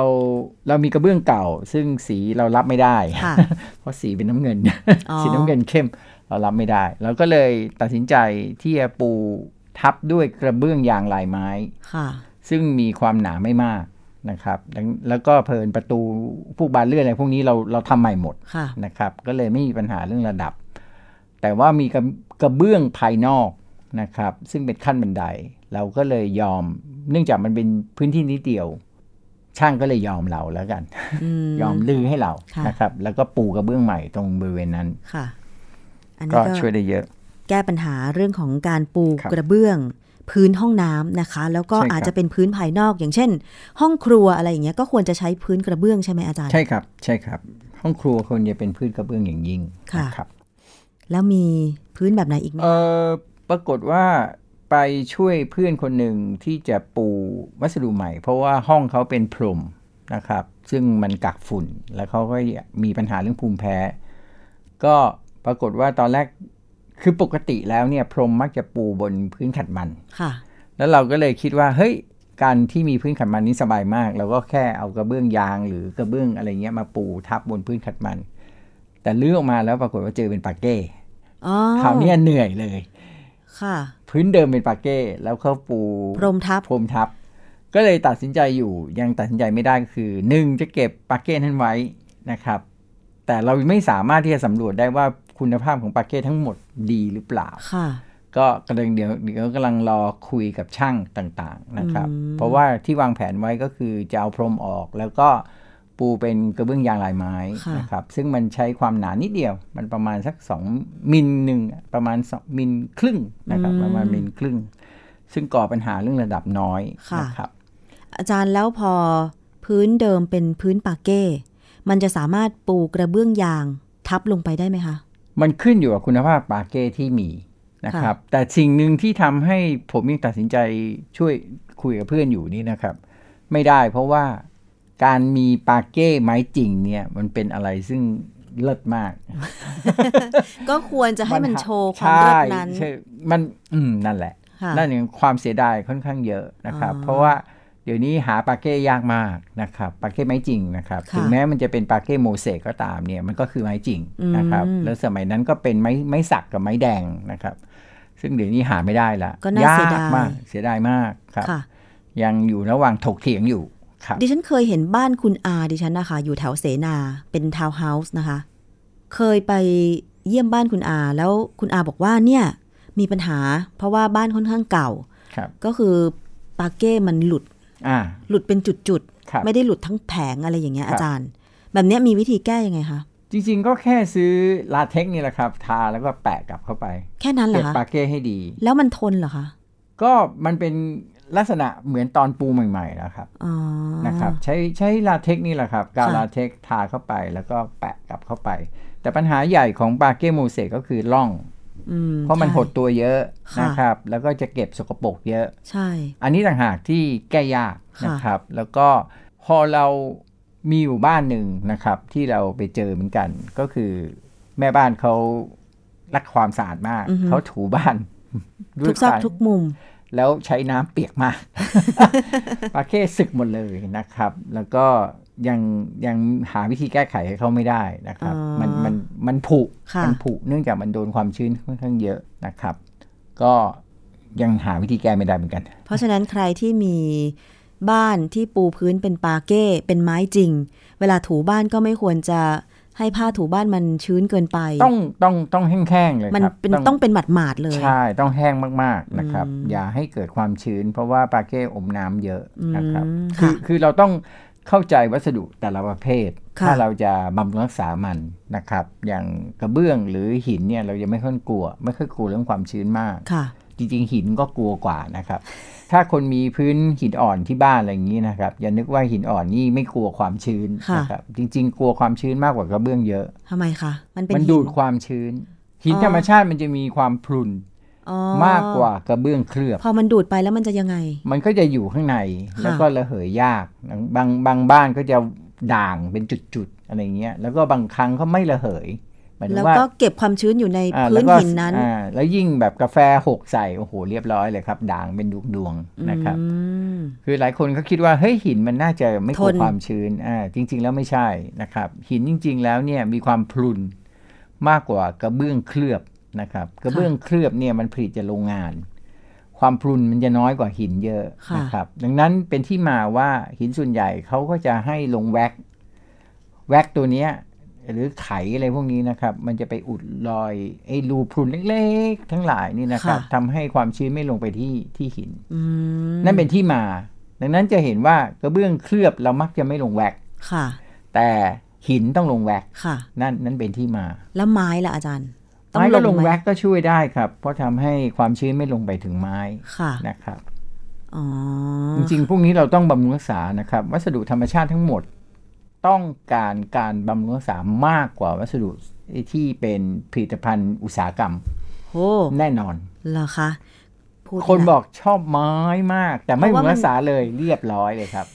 เรามีกระเบื้องเก่า ซึ่งสีเรารับไม่ได้ค่ะเพราะสีเป็นน้ำเงินอ๋อสีน้ำเงินเข้มเรารับไม่ได้เราก็เลยตัดสินใจที่จะปูทับด้วยกระเบื้องยางลายไม้ค่ะซึ่งมีความหนาไม่มากนะครับแล้วแล้วก็เพลินประตูพวกบานเลื่อนอะไรพวกนี้เราเราทำใหม่หมดค่ะนะครับ ก็เลยไม่มีปัญหาเรื่องระดับ แต่ว่ามีกระกระเบื้องภายนอกนะครับ ซึ่งเป็นขั้นบันได เราก็เลยยอม เนื่องจากมันเป็นพื้นที่นิดเดียว ช่างก็เลยยอมเราแล้วกันอืมยอมลือให้เราค่ะนะครับ แล้วก็ปูกระเบื้องใหม่ตรงบริเวณนั้นค่ะอันนี้ก็ก็ช่วยได้เยอะ แก้ปัญหาเรื่องของการปูครับกระเบื้อง พื้นห้องน้ำนะคะ แล้วก็ใช่ครับอาจจะเป็นพื้นภายนอกอย่างเช่น ห้องครัวอะไรอย่างเงี้ยก็ควรจะใช้พื้นกระเบื้องใช่ไหมอาจารย์ใช่ครับ ใช่ครับ ห้องครัวควรจะเป็นพื้นกระเบื้องอย่างยิ่งค่ะนะครับ แล้วมีพื้นแบบไหนอีกไหมเออปรากฏว่า ไปช่วยเพื่อนคนหนึ่งที่จะปูวัสดุใหม่ เพราะว่าห้องเขาเป็นพรมนะครับ ซึ่งมันกักฝุ่นแล้วเขาก็มีปัญหาเรื่องภูมิแพ้ ก็ปรากฏว่าตอนแรกคือปกติแล้วเนี่ยพรมมักจะปูบนพื้นขัดมันค่ะ แล้วเราก็เลยคิดว่าเฮ้ยการที่มีพื้นขัดมันนี้สบายมาก เราก็แค่เอากระเบื้องยางหรือกระเบื้องอะไรเงี้ยมาปูทับบนพื้นขัดมัน แต่ลื้อออกมาแล้วปรากฏว่าเจอเป็นปาเก้อ๋อคราวเนี้ยเหนื่อยเลย ค่ะ พื้นเดิมเป็นปาเก้แล้วเขาปูพรมทับพรมทับ ก็เลยตัดสินใจอยู่ยังตัดสินใจไม่ได้ก็คือหนึ่งจะเก็บปาเก้นั้นไว้นะครับ แต่เราไม่สามารถที่จะสำรวจได้ว่าคุณภาพของปาเก้ทั้งหมดดีหรือเปล่าค่ะก็กำลังเดี๋ยวเดี๋ยวกำลังรอคุยกับช่างต่างๆนะครับอืมเพราะว่าที่วางแผนไว้ก็คือจะเอาพรมออกแล้วก็ ปูเป็นกระเบื้องยางลายไม้นะครับซึ่งมันใช้ความหนานิดเดียว มันประมาณสัก 2 มิลหนึ่งประมาณ2มิลครึ่งนะครับประมาณมิลครึ่ง ซึ่งก่อปัญหาเรื่องระดับน้อยนะครับอาจารย์แล้วพอพื้นเดิมเป็นพื้นปาเก้ มันจะสามารถปูกระเบื้องยางทับลงไปได้ไหมคะ มันขึ้นอยู่กับคุณภาพปาเก้ที่มีนะครับ แต่สิ่งหนึ่งที่ทำให้ผมยังตัดสินใจช่วยคุยกับเพื่อนอยู่นี่นะครับ ไม่ได้เพราะว่า การมีปาเก้ไม้จริงเนี่ยมันเป็นอะไรซึ่งเลิศมาก ก็ควรจะให้มันหโชว์ความเลิศนั้นใช่ใช่มันอืมนั่นแหละค่ะนั่นเองความเสียดายค่อนข้างเยอะนะครับอ๋อเพราะว่าเดี๋ยวนี้หาปาเก้ยากมากนะครับปาเก้ไม้จริงนะครับค่ะถึงแม้มันจะเป็นปาเก้โมเสกก็ตามเนี่ยมันก็คือไม้จริงนะครับอืมแล้วสมัยนั้นก็เป็นไม้ไม้สักกับไม้แดงนะครับ ซึ่งเดี๋ยวนี้หาไม่ได้ละก็น่าเสียดายกมากเสียดายมากครับค่ะยังอยู่ระหว่างถกเถียงอยู่ครับ ดิฉันเคยเห็นบ้านคุณอาดิฉันนะคะ อยู่แถวเสนาเป็นทาวน์เฮาส์นะคะ เคยไปเยี่ยมบ้านคุณอา แล้วคุณอาบอกว่าเนี่ยมีปัญหา เพราะว่าบ้านค่อนข้างเก่าครับก็คือปาเก้มันหลุดอ่าหลุดเป็นจุดครับๆไม่ได้หลุดทั้งแผงอะไรอย่างเงี้ยครับอาจารย์ แบบเนี้ยมีวิธีแก้ยังไงคะจริงๆ ก็แค่ซื้อลาเท็กซ์นี่แหละครับ ทาแล้วก็แปะกลับเข้าไป แค่นั้นเหรเก็อบคะปาเก้ให้ดี แล้วมันทนเหรอคะ ก็มันเป็น ลักษณะเหมือนตอนปูใหม่ๆแล้วครับอ๋อนะครับ ใช้ใช้ลาเท็กซ์นี่แหละครับ กาวค่ะลาเท็กซ์ทาเข้าไปแล้วก็แปะกลับเข้าไป แต่ปัญหาใหญ่ของปาเก้โมเสกก็คือร่องอืมเพราะมันใช่หดตัวเยอะค่ะนะครับ แล้วก็จะเก็บสกปรกเยอะ ใช่ อันนี้ต่างหากที่แก้ยากค่ะนะครับ แล้วก็พอเรามีอยู่บ้านหนึ่งนะครับ ที่เราไปเจอเหมือนกันก็คือแม่บ้านเขารักความสะอาดมาก เขาถูบ้านด้วทุยกซอกสายทุกมุม แล้วใช้น้ำเปียกมากปาเก้สึกหมดเลยนะครับ แล้วก็ยังยังหาวิธีแก้ไขให้เขาไม่ได้นะครับอ๋อมันมันมันผุค่ะมัผุเนื่องจากมันโดนความชื้นค่อนข้างเยอะนะครับ ก็ยังหาวิธีแก้ไม่ได้เหมือนกัน เพราะฉะนั้นใครที่มีบ้านที่ปูพื้นเป็นปาเก้เป็นไม้จริง เวลาถูบ้านก็ไม่ควรจะ ให้ผ้าถูบ้านมันชื้นเกินไป ต้องต้องต้องแห้งๆเลยมันครับเป็นต้องเป็นหมาดๆเลย ใช่ ต้องแห้งมากๆนะครับอืมอย่าให้เกิดความชื้น เพราะว่าปาเก้อมน้ำเยอะนะครับอืมคือค่ะคือเราต้องเข้าใจวัสดุแต่ละประเภทค่ะถ้าเราจะบำรุงรักษามันนะครับ อย่างกระเบื้องหรือหินเนี่ยเราจะไม่ค่อยกลัว ไม่ค่อยกลัวเรื่องความชื้นมากค่ะจริงๆหินก็กลัวกว่านะครับ ถ้าคนมีพื้นหินอ่อนที่บ้านอะไรอย่างนี้นะครับ อย่านึกว่าหินอ่อนนี่ไม่กลัวความชื้นค่ะนะครับจริง ๆ กลัวความชื้นมากกว่ากระเบื้องเยอะทำไมคะมันเป็นมันหิดูดความชื้น หินอ๋อธรรมชาติมันจะมีความพรุนอ๋อมากกว่ากระเบื้องเคลือบ พอมันดูดไปแล้วมันจะยังไง มันก็จะอยู่ข้างในค่ะแล้วก็ระเหยยากบางบางบ้านก็จะด่างเป็นจุดๆอะไรเงี้ยแล้วก็บางครั้งก็ไม่ระเหย หมายถึแล้วงว่าก็เก็บความชื้นอยู่ในอ่าพื้แล้วนก็หินนั้นอ่าแล้วยิ่งแบบกาแฟหกใส่โอ้โหเรียบร้อยเลยครับ ด่างเป็นดวงดวงๆนะครับอืมคือหลายคนก็คิดว่าเฮ้ยหินมันน่าจะไม่กลัวทนความชื้นอ่าจริง ๆ แล้วไม่ใช่นะครับ หินจริง ๆ แล้วเนี่ยมีความพรุนมากกว่ากระเบื้องเคลือบนะครับ กระเบื้องเคลือบเนี่ยมันผลิตจากโรงงาน ความพรุนมันจะน้อยกว่าหินเยอะค่ะนะครับ ดังนั้นเป็นที่มาว่าหินส่วนใหญ่เขาก็จะให้ลงแว็กแว็กตัวเนี้ย หรือไขอะไรพวกนี้นะครับ มันจะไปอุดรอยไอ้รูพรุนเล็กๆ ทั้งหลายนี่นะครับค่ะทำให้ความชื้นไม่ลงไปที่ที่หินอืมนั่นเป็นที่มา ดังนั้นจะเห็นว่ากระเบื้องเคลือบเรามักจะไม่ลงแว็กค่ะ แต่หินต้องลงแว็กค่ะ นั่นนั่นเป็นที่มา แล้วไม้ล่ะอาจารย์ต้องไม้ก็ลงไหมแว็กก็ช่วยได้ครับ เพราะทำให้ความชื้นไม่ลงไปถึงไม้ค่ะนะครับอ๋อจริงๆพวกนี้เราต้องบำรุงรักษานะครับ วัสดุธรรมชาติทั้งหมด ต้องการการบำรุงรักษามากกว่าวัสดุที่เป็นผลิตภัณฑ์อุตสาหกรรมโอ้แน่นอนเหรอคะพูดคนละบอกชอบไม้มาก แต่ไม่เพบำราะรุว่างมันรักษาเลยเรียบร้อยเลยครับ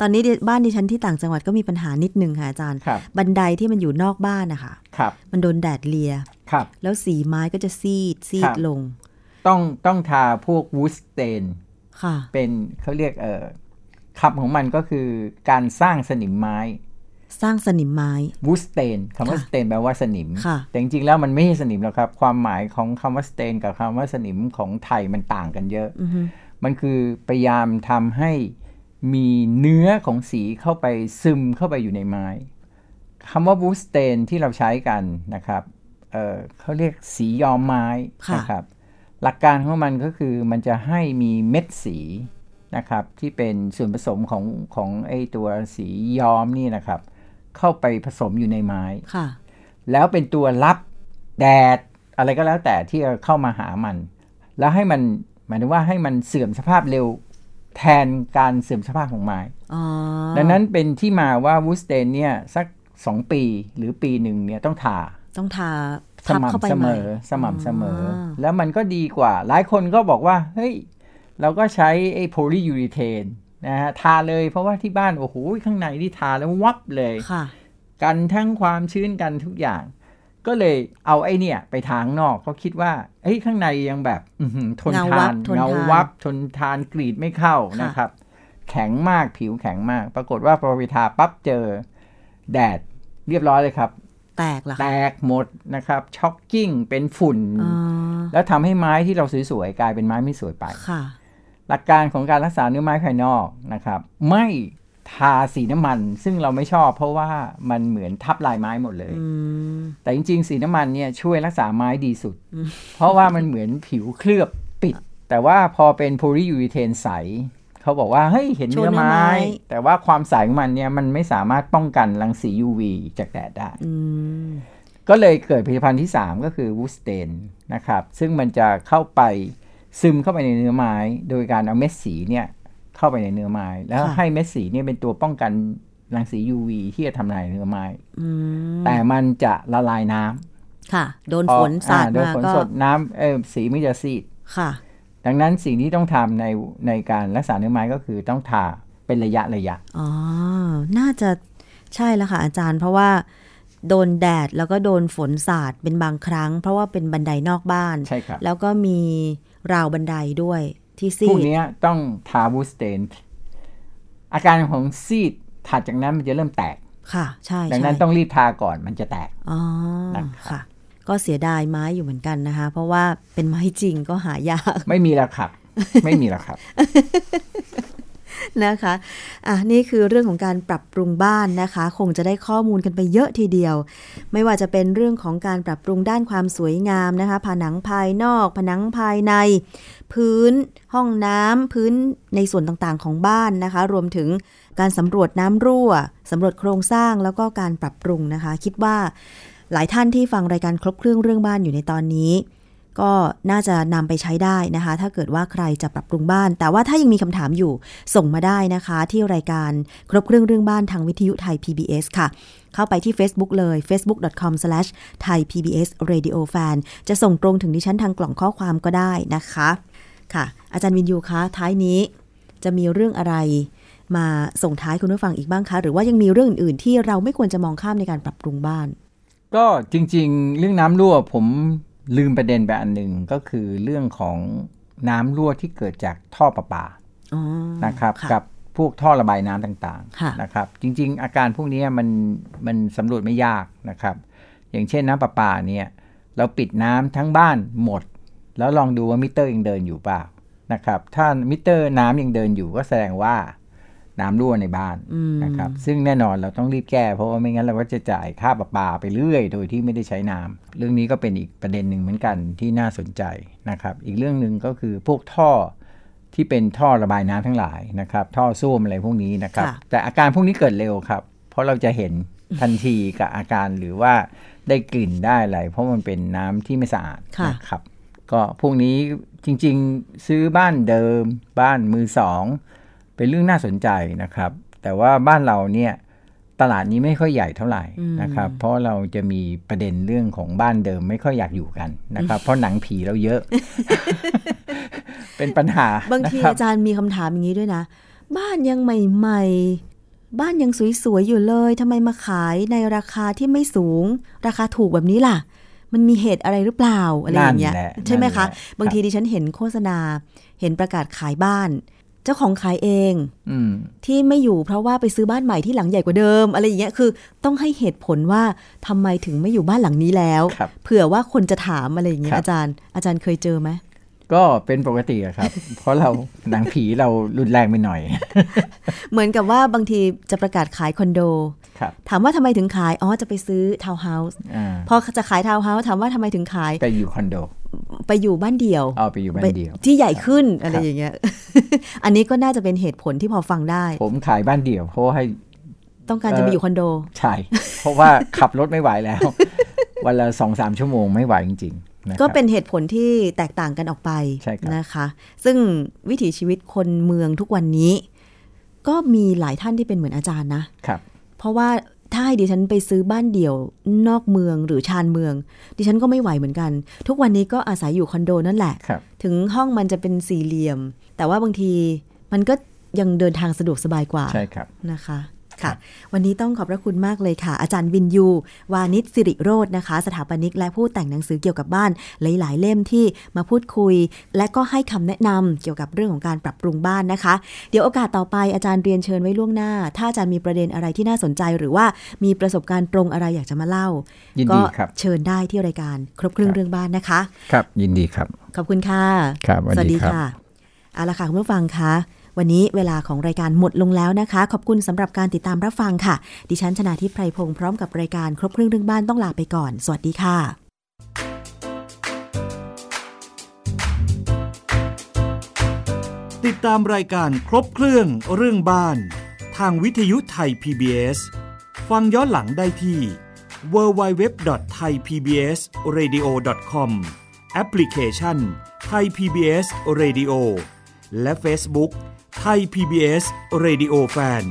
ตอนนี้ดิบ้านดิฉันที่ต่างจังหวัดก็มีปัญหานิดนึงค่ะอาจารย์ครับบันไดที่มันอยู่นอกบ้านนะคะครับ มันโดนแดดเลียครับ แล้วสีไม้ก็จะซีดซีครัดบลง ต้องต้องทาพวกวูดสเตนค่ะ เป็นเขาเรียกเอ่อ คำของมันก็คือการสร้างสนิมไม้ สร้างสนิมไม้วูดสเตนคำว่าค่ะสเตนแปลว่าสนิมค่ะแต่จริงๆแล้วมันไม่ใช่สนิมหรอกครับ ความหมายของคำว่าสเตนกับคำว่าสนิมของไทยมันต่างกันเยอะอือฮึมันคือพยายามทำให้มีเนื้อของสีเข้าไปซึมเข้าไปอยู่ในไม้คำว่าวูดสเตนที่เราใช้กันนะครับเอ่อเขาเรียกสีย้อมไม้ค่ะนะครับ หลักการของมันก็คือมันจะให้มีเม็ดสี นะครับที่เป็นส่วนผสมของของไอตัวสีย้อมนี่นะครับ เข้าไปผสมอยู่ในไม้ค่ะ แล้วเป็นตัวรับแดดอะไรก็แล้วแต่ที่จะเข้ามาหามัน แล้วให้มันหมายถึงว่าให้มันเสื่อมสภาพเร็วแทนการเสื่อมสภาพของไม้อ๋อดังนั้นเป็นที่มาว่าวูสเตนเนี่ยสัก2ปีหรือปีหนึ่งเนี่ยต้องทาต้องทาสทับเข้าไปม่ำเสใหมม่อสม่ำเสมอออแล้วมันก็ดีกว่า หลายคนก็บอกว่าเฮ้ย เราก็ใช้ไอ้โพลียูริเทนนะฮะทาเลยเพราะว่าที่บ้านโอ้โหข้างในที่ทาแล้ววับเลยค่ะกันทั้งความชื้นกันทุกอย่าง ก็เลยเอาไอ้เนี่ย ไปทางนอกเขาคิดว่าเอ้ยข้างในยังแบบอื้อหือทนเงาทาวันบทนทานเงาวับทนทานกรีดไม่เข้าค่ะนะครับ แข็งมากผิวแข็งมาก ปรากฏว่าพอไปทาปั๊บเจอแดดเรียบร้อยเลยครับ แตกเหรอแตคะกหมดนะครับช็อกกิ้งเป็นฝุ่นอ๋อแล้วทำให้ไม้ที่เราสวยๆกลายเป็นไม้ไม่สวยไปค่ะ หลักการของการรักษาเนื้อไม้ภายนอกนะครับ ไม่ทาสีน้ำมัน ซึ่งเราไม่ชอบ เพราะว่ามันเหมือนทับลายไม้หมดเลยอืมแต่จริง ๆ สีน้ำมันเนี่ยช่วยรักษาไม้ดีสุด เพราะว่ามันเหมือนผิวเคลือบปิด แต่ว่าพอเป็นโพลียูริเทนใสเขาบอกว่าเฮ้ยเห็นเนื้อโชว์เนื้อไม้ไม้ แต่ว่าความใสของมันเนี่ยมันไม่สามารถป้องกันรังสี UV จากแดดได้อืมก็เลยเกิดผลิตภัณฑ์ที่ 3 ก็คือวูสเตนนะครับ ซึ่งมันจะเข้าไป ซึมเข้าไปในเนื้อไม้ โดยการเอาเม็ดสีเนี่ยเข้าไปในเนื้อไม้ แล้วค่ะให้เม็ดสีเนี่ยเป็นตัวป้องกันรังสี UV ที่จะทำลายเนื้อไม้อืมแต่มันจะละลายน้ำค่ะ โดนพอฝนสาดอ่โดนมาฝนก็สดน้ำเออสีไม่จะซีดค่ะ ดังนั้นสิ่งที่ต้องทำในในการรักษาเนื้อไม้ก็คือต้องทาเป็นระยะระยะอ๋อน่าจะใช่แล้วค่ะอาจารย์ เพราะว่าโดนแดดแล้วก็โดนฝนสาดเป็นบางครั้ง เพราะว่าเป็นบันไดนอกบ้านใช่ครับแล้วก็มี ราวบันไดด้วยที่ซีพวกดเนี้ยต้องทาบูสเตนอาการของซีดถัดจากนั้นมันจะเริ่มแตกค่ะ ใช่ดังใช่นั้นต้องรีบทาก่อนมันจะแตกอ๋อนะครับค่ะ ก็เสียดายไม้อยู่เหมือนกันนะคะ เพราะว่าเป็นไม้จริงก็หายาก ไม่มีแล้วครับ ไม่มีแล้วครับ นะคะอะนี่คือเรื่องของการปรับปรุงบ้านนะคะ คงจะได้ข้อมูลกันไปเยอะทีเดียว ไม่ว่าจะเป็นเรื่องของการปรับปรุงด้านความสวยงามนะคะ ผนังภายนอก ผนังภายใน พื้น ห้องน้ำพื้นในส่วนต่างๆของบ้านนะคะ รวมถึงการสำรวจน้ำรั่วสำรวจโครงสร้างแล้วก็การปรับปรุงนะคะ คิดว่าหลายท่านที่ฟังรายการครบเครื่องเรื่องบ้านอยู่ในตอนนี้ ก็น่าจะนำไปใช้ได้นะคะ ถ้าเกิดว่าใครจะปรับปรุงบ้าน แต่ว่าถ้ายังมีคำถามอยู่ส่งมาได้นะคะ ที่รายการครบเครื่องเรื่องบ้านทางวิทยุไทย PBS ค่ะ เข้าไปที่ Facebook เลย facebook.com/thaipbsradiofan จะส่งตรงถึงดิฉันทางกล่องข้อความก็ได้นะคะค่ะ อาจารย์วินยูคะท้ายนี้จะมีเรื่องอะไรมาส่งท้ายคุณผู้ฟังอีกบ้างคะ หรือว่ายังมีเรื่องอื่นๆที่เราไม่ควรจะมองข้ามในการปรับปรุงบ้าน ก็จริง ๆ เรื่องน้ำรั่วผม ลืมประเด็นไปอันหนึ่งก็คือเรื่องของน้ำรั่วที่เกิดจากท่อประปาอ๋อนะครับค่ะกับพวกท่อระบายน้ำต่างค่ะๆนะครับ จริง ๆ อาการพวกนี้มันมันสำรวจไม่ยากนะครับ อย่างเช่นน้ำประปาเนี่ย เราปิดน้ำทั้งบ้านหมด แล้วลองดูว่ามิเตอร์ยังเดินอยู่เปล่านะครับ ถ้ามิเตอร์น้ำยังเดินอยู่ก็แสดงว่า น้ำรั่วในบ้านอืมนะครับ ซึ่งแน่นอนเราต้องรีบแก้ เพราะว่าไม่งั้นเราก็จะจ่ายค่าประปาไปเรื่อย โดยที่ไม่ได้ใช้น้ำเรื่องนี้ก็เป็นอีกประเด็นหนึ่งเหมือนกันที่น่าสนใจนะครับ อีกเรื่องหนึ่งก็คือพวกท่อที่เป็นท่อระบายน้ำทั้งหลายนะครับ ท่อส้วมอะไรพวกนี้นะครับค่ะแต่อาการพวกนี้เกิดเร็วครับ เพราะเราจะเห็นทันทีกับอาการหรือว่าได้กลิ่นได้อะไรเพราะมันเป็นน้ำที่ไม่สะอาดค่ะนะครับ ก็พวกนี้จริง ๆ ซื้อบ้านเดิม บ้านมือสอง เป็นเรื่องน่าสนใจนะครับ แต่ว่าบ้านเราเนี่ยตลาดนี้ไม่ค่อยใหญ่เท่าไหร่นะครับ เพราะเราจะมีประเด็นเรื่องของบ้านเดิมไม่ค่อยอยากอยู่กันนะครับ เพราะหนังผีเราเยอะ เป็นปัญหา บางทีนะครับอาจารย์มีคำถามอย่างนี้ด้วยนะ บ้านยังใหม่ๆ บ้านยังสวยๆอยู่เลยทำไมมาขายในราคาที่ไม่สูง ราคาถูกแบบนี้ล่ะ มันมีเหตุอะไรหรือเปล่าอะไรอย่างเงี้ยนั่นแหละใช่ไหมคะนั่นแหละบางทีดิฉันเห็นโฆษณา เห็นประกาศขายบ้าน เจ้าของขายเองอืมที่ไม่อยู่เพราะว่าไปซื้อบ้านใหม่ที่หลังใหญ่กว่าเดิม อะไรอย่างเงี้ยคือ ต้องให้เหตุผลว่าทำไมถึงไม่อยู่บ้านหลังนี้แล้วครับเผื่อว่าคนจะถามอะไรอย่างเงี้ยครับอาจารย์อาจารย์เคยเจอไหมก็เป็นปกติอะครับ เพราะเราหนังผีเรารุนแรงไปหน่อย เหมือนกับว่าบางทีจะประกาศขายคอนโดครับถามว่าทำไมถึงขาย อ๋อ จะไปซื้อทาวน์เฮาส์อ่าพอจะขายทาวน์เฮาส์ถามว่าทำไมถึงขายไปอยู่คอนโด ไปอยู่บ้านเดี่ยวเอาไปอยู่บ้านเดี่ยว ที่ใหญ่ขึ้นอะไรครับอย่างเงี้ย อันนี้ก็น่าจะเป็นเหตุผลที่พอฟังได้ ผมขายบ้านเดี่ยวเพราะว่าให้ต้องการจะไปอยู่คอนโด ใช่ เพราะว่าขับรถไม่ไหวแล้ว วันละสองสามชั่วโมงไม่ไหวจริงๆนะครับก็เป็นเหตุผลที่แตกต่างกันออกไปใช่ครับนะคะ ซึ่งวิถีชีวิตคนเมืองทุกวันนี้ ก็มีหลายท่านที่เป็นเหมือนอาจารย์นะครับ เพราะว่า ถ้าให้ดิฉันไปซื้อบ้านเดี่ยวนอกเมืองหรือชานเมือง ดิฉันก็ไม่ไหวเหมือนกัน ทุกวันนี้ก็อาศัยอยู่คอนโดนั่นแหละครับถึงห้องมันจะเป็นสี่เหลี่ยม แต่ว่าบางทีมันก็ยังเดินทางสะดวกสบายกว่าใช่ครับนะคะ ค่ะ วันนี้ต้องขอบพระคุณมากเลยค่ะ อาจารย์วินยู วานิชสิริโรจน์นะคะ สถาปนิกและผู้แต่งหนังสือเกี่ยวกับบ้านหลาย ๆ เล่มที่มาพูดคุย และก็ให้คำแนะนำเกี่ยวกับเรื่องของการปรับปรุงบ้านนะคะ เดี๋ยวโอกาสต่อไปอาจารย์เรียนเชิญไว้ล่วงหน้า ถ้าอาจารย์มีประเด็นอะไรที่น่าสนใจ หรือว่ามีประสบการณ์ตรงอะไรอยากจะมาเล่ายินก็ดีครับเชิญได้ที่รายการครบเครื่องเรื่องบ้านนะคะ ครับยินดีครับ ขอบคุณค่ะ ครับสวัสดีครับค่ะเอาละค่ะคุณผู้ฟังคะ วันนี้เวลาของรายการหมดลงแล้วนะคะ ขอบคุณสำหรับการติดตามรับฟังค่ะ ดิฉันชนะทิพไพรพงศ์พร้อมกับรายการครบเครื่องเรื่องบ้านต้องลาไปก่อน สวัสดีค่ะ ติดตามรายการครบเครื่องเรื่องบ้าน ทางวิทยุไทย PBS ฟังย้อนหลังได้ที่ www.thaipbsradio.com แอปพลิเคชัน Thai PBS Radio และ Facebook ไทย PBS Radio Fan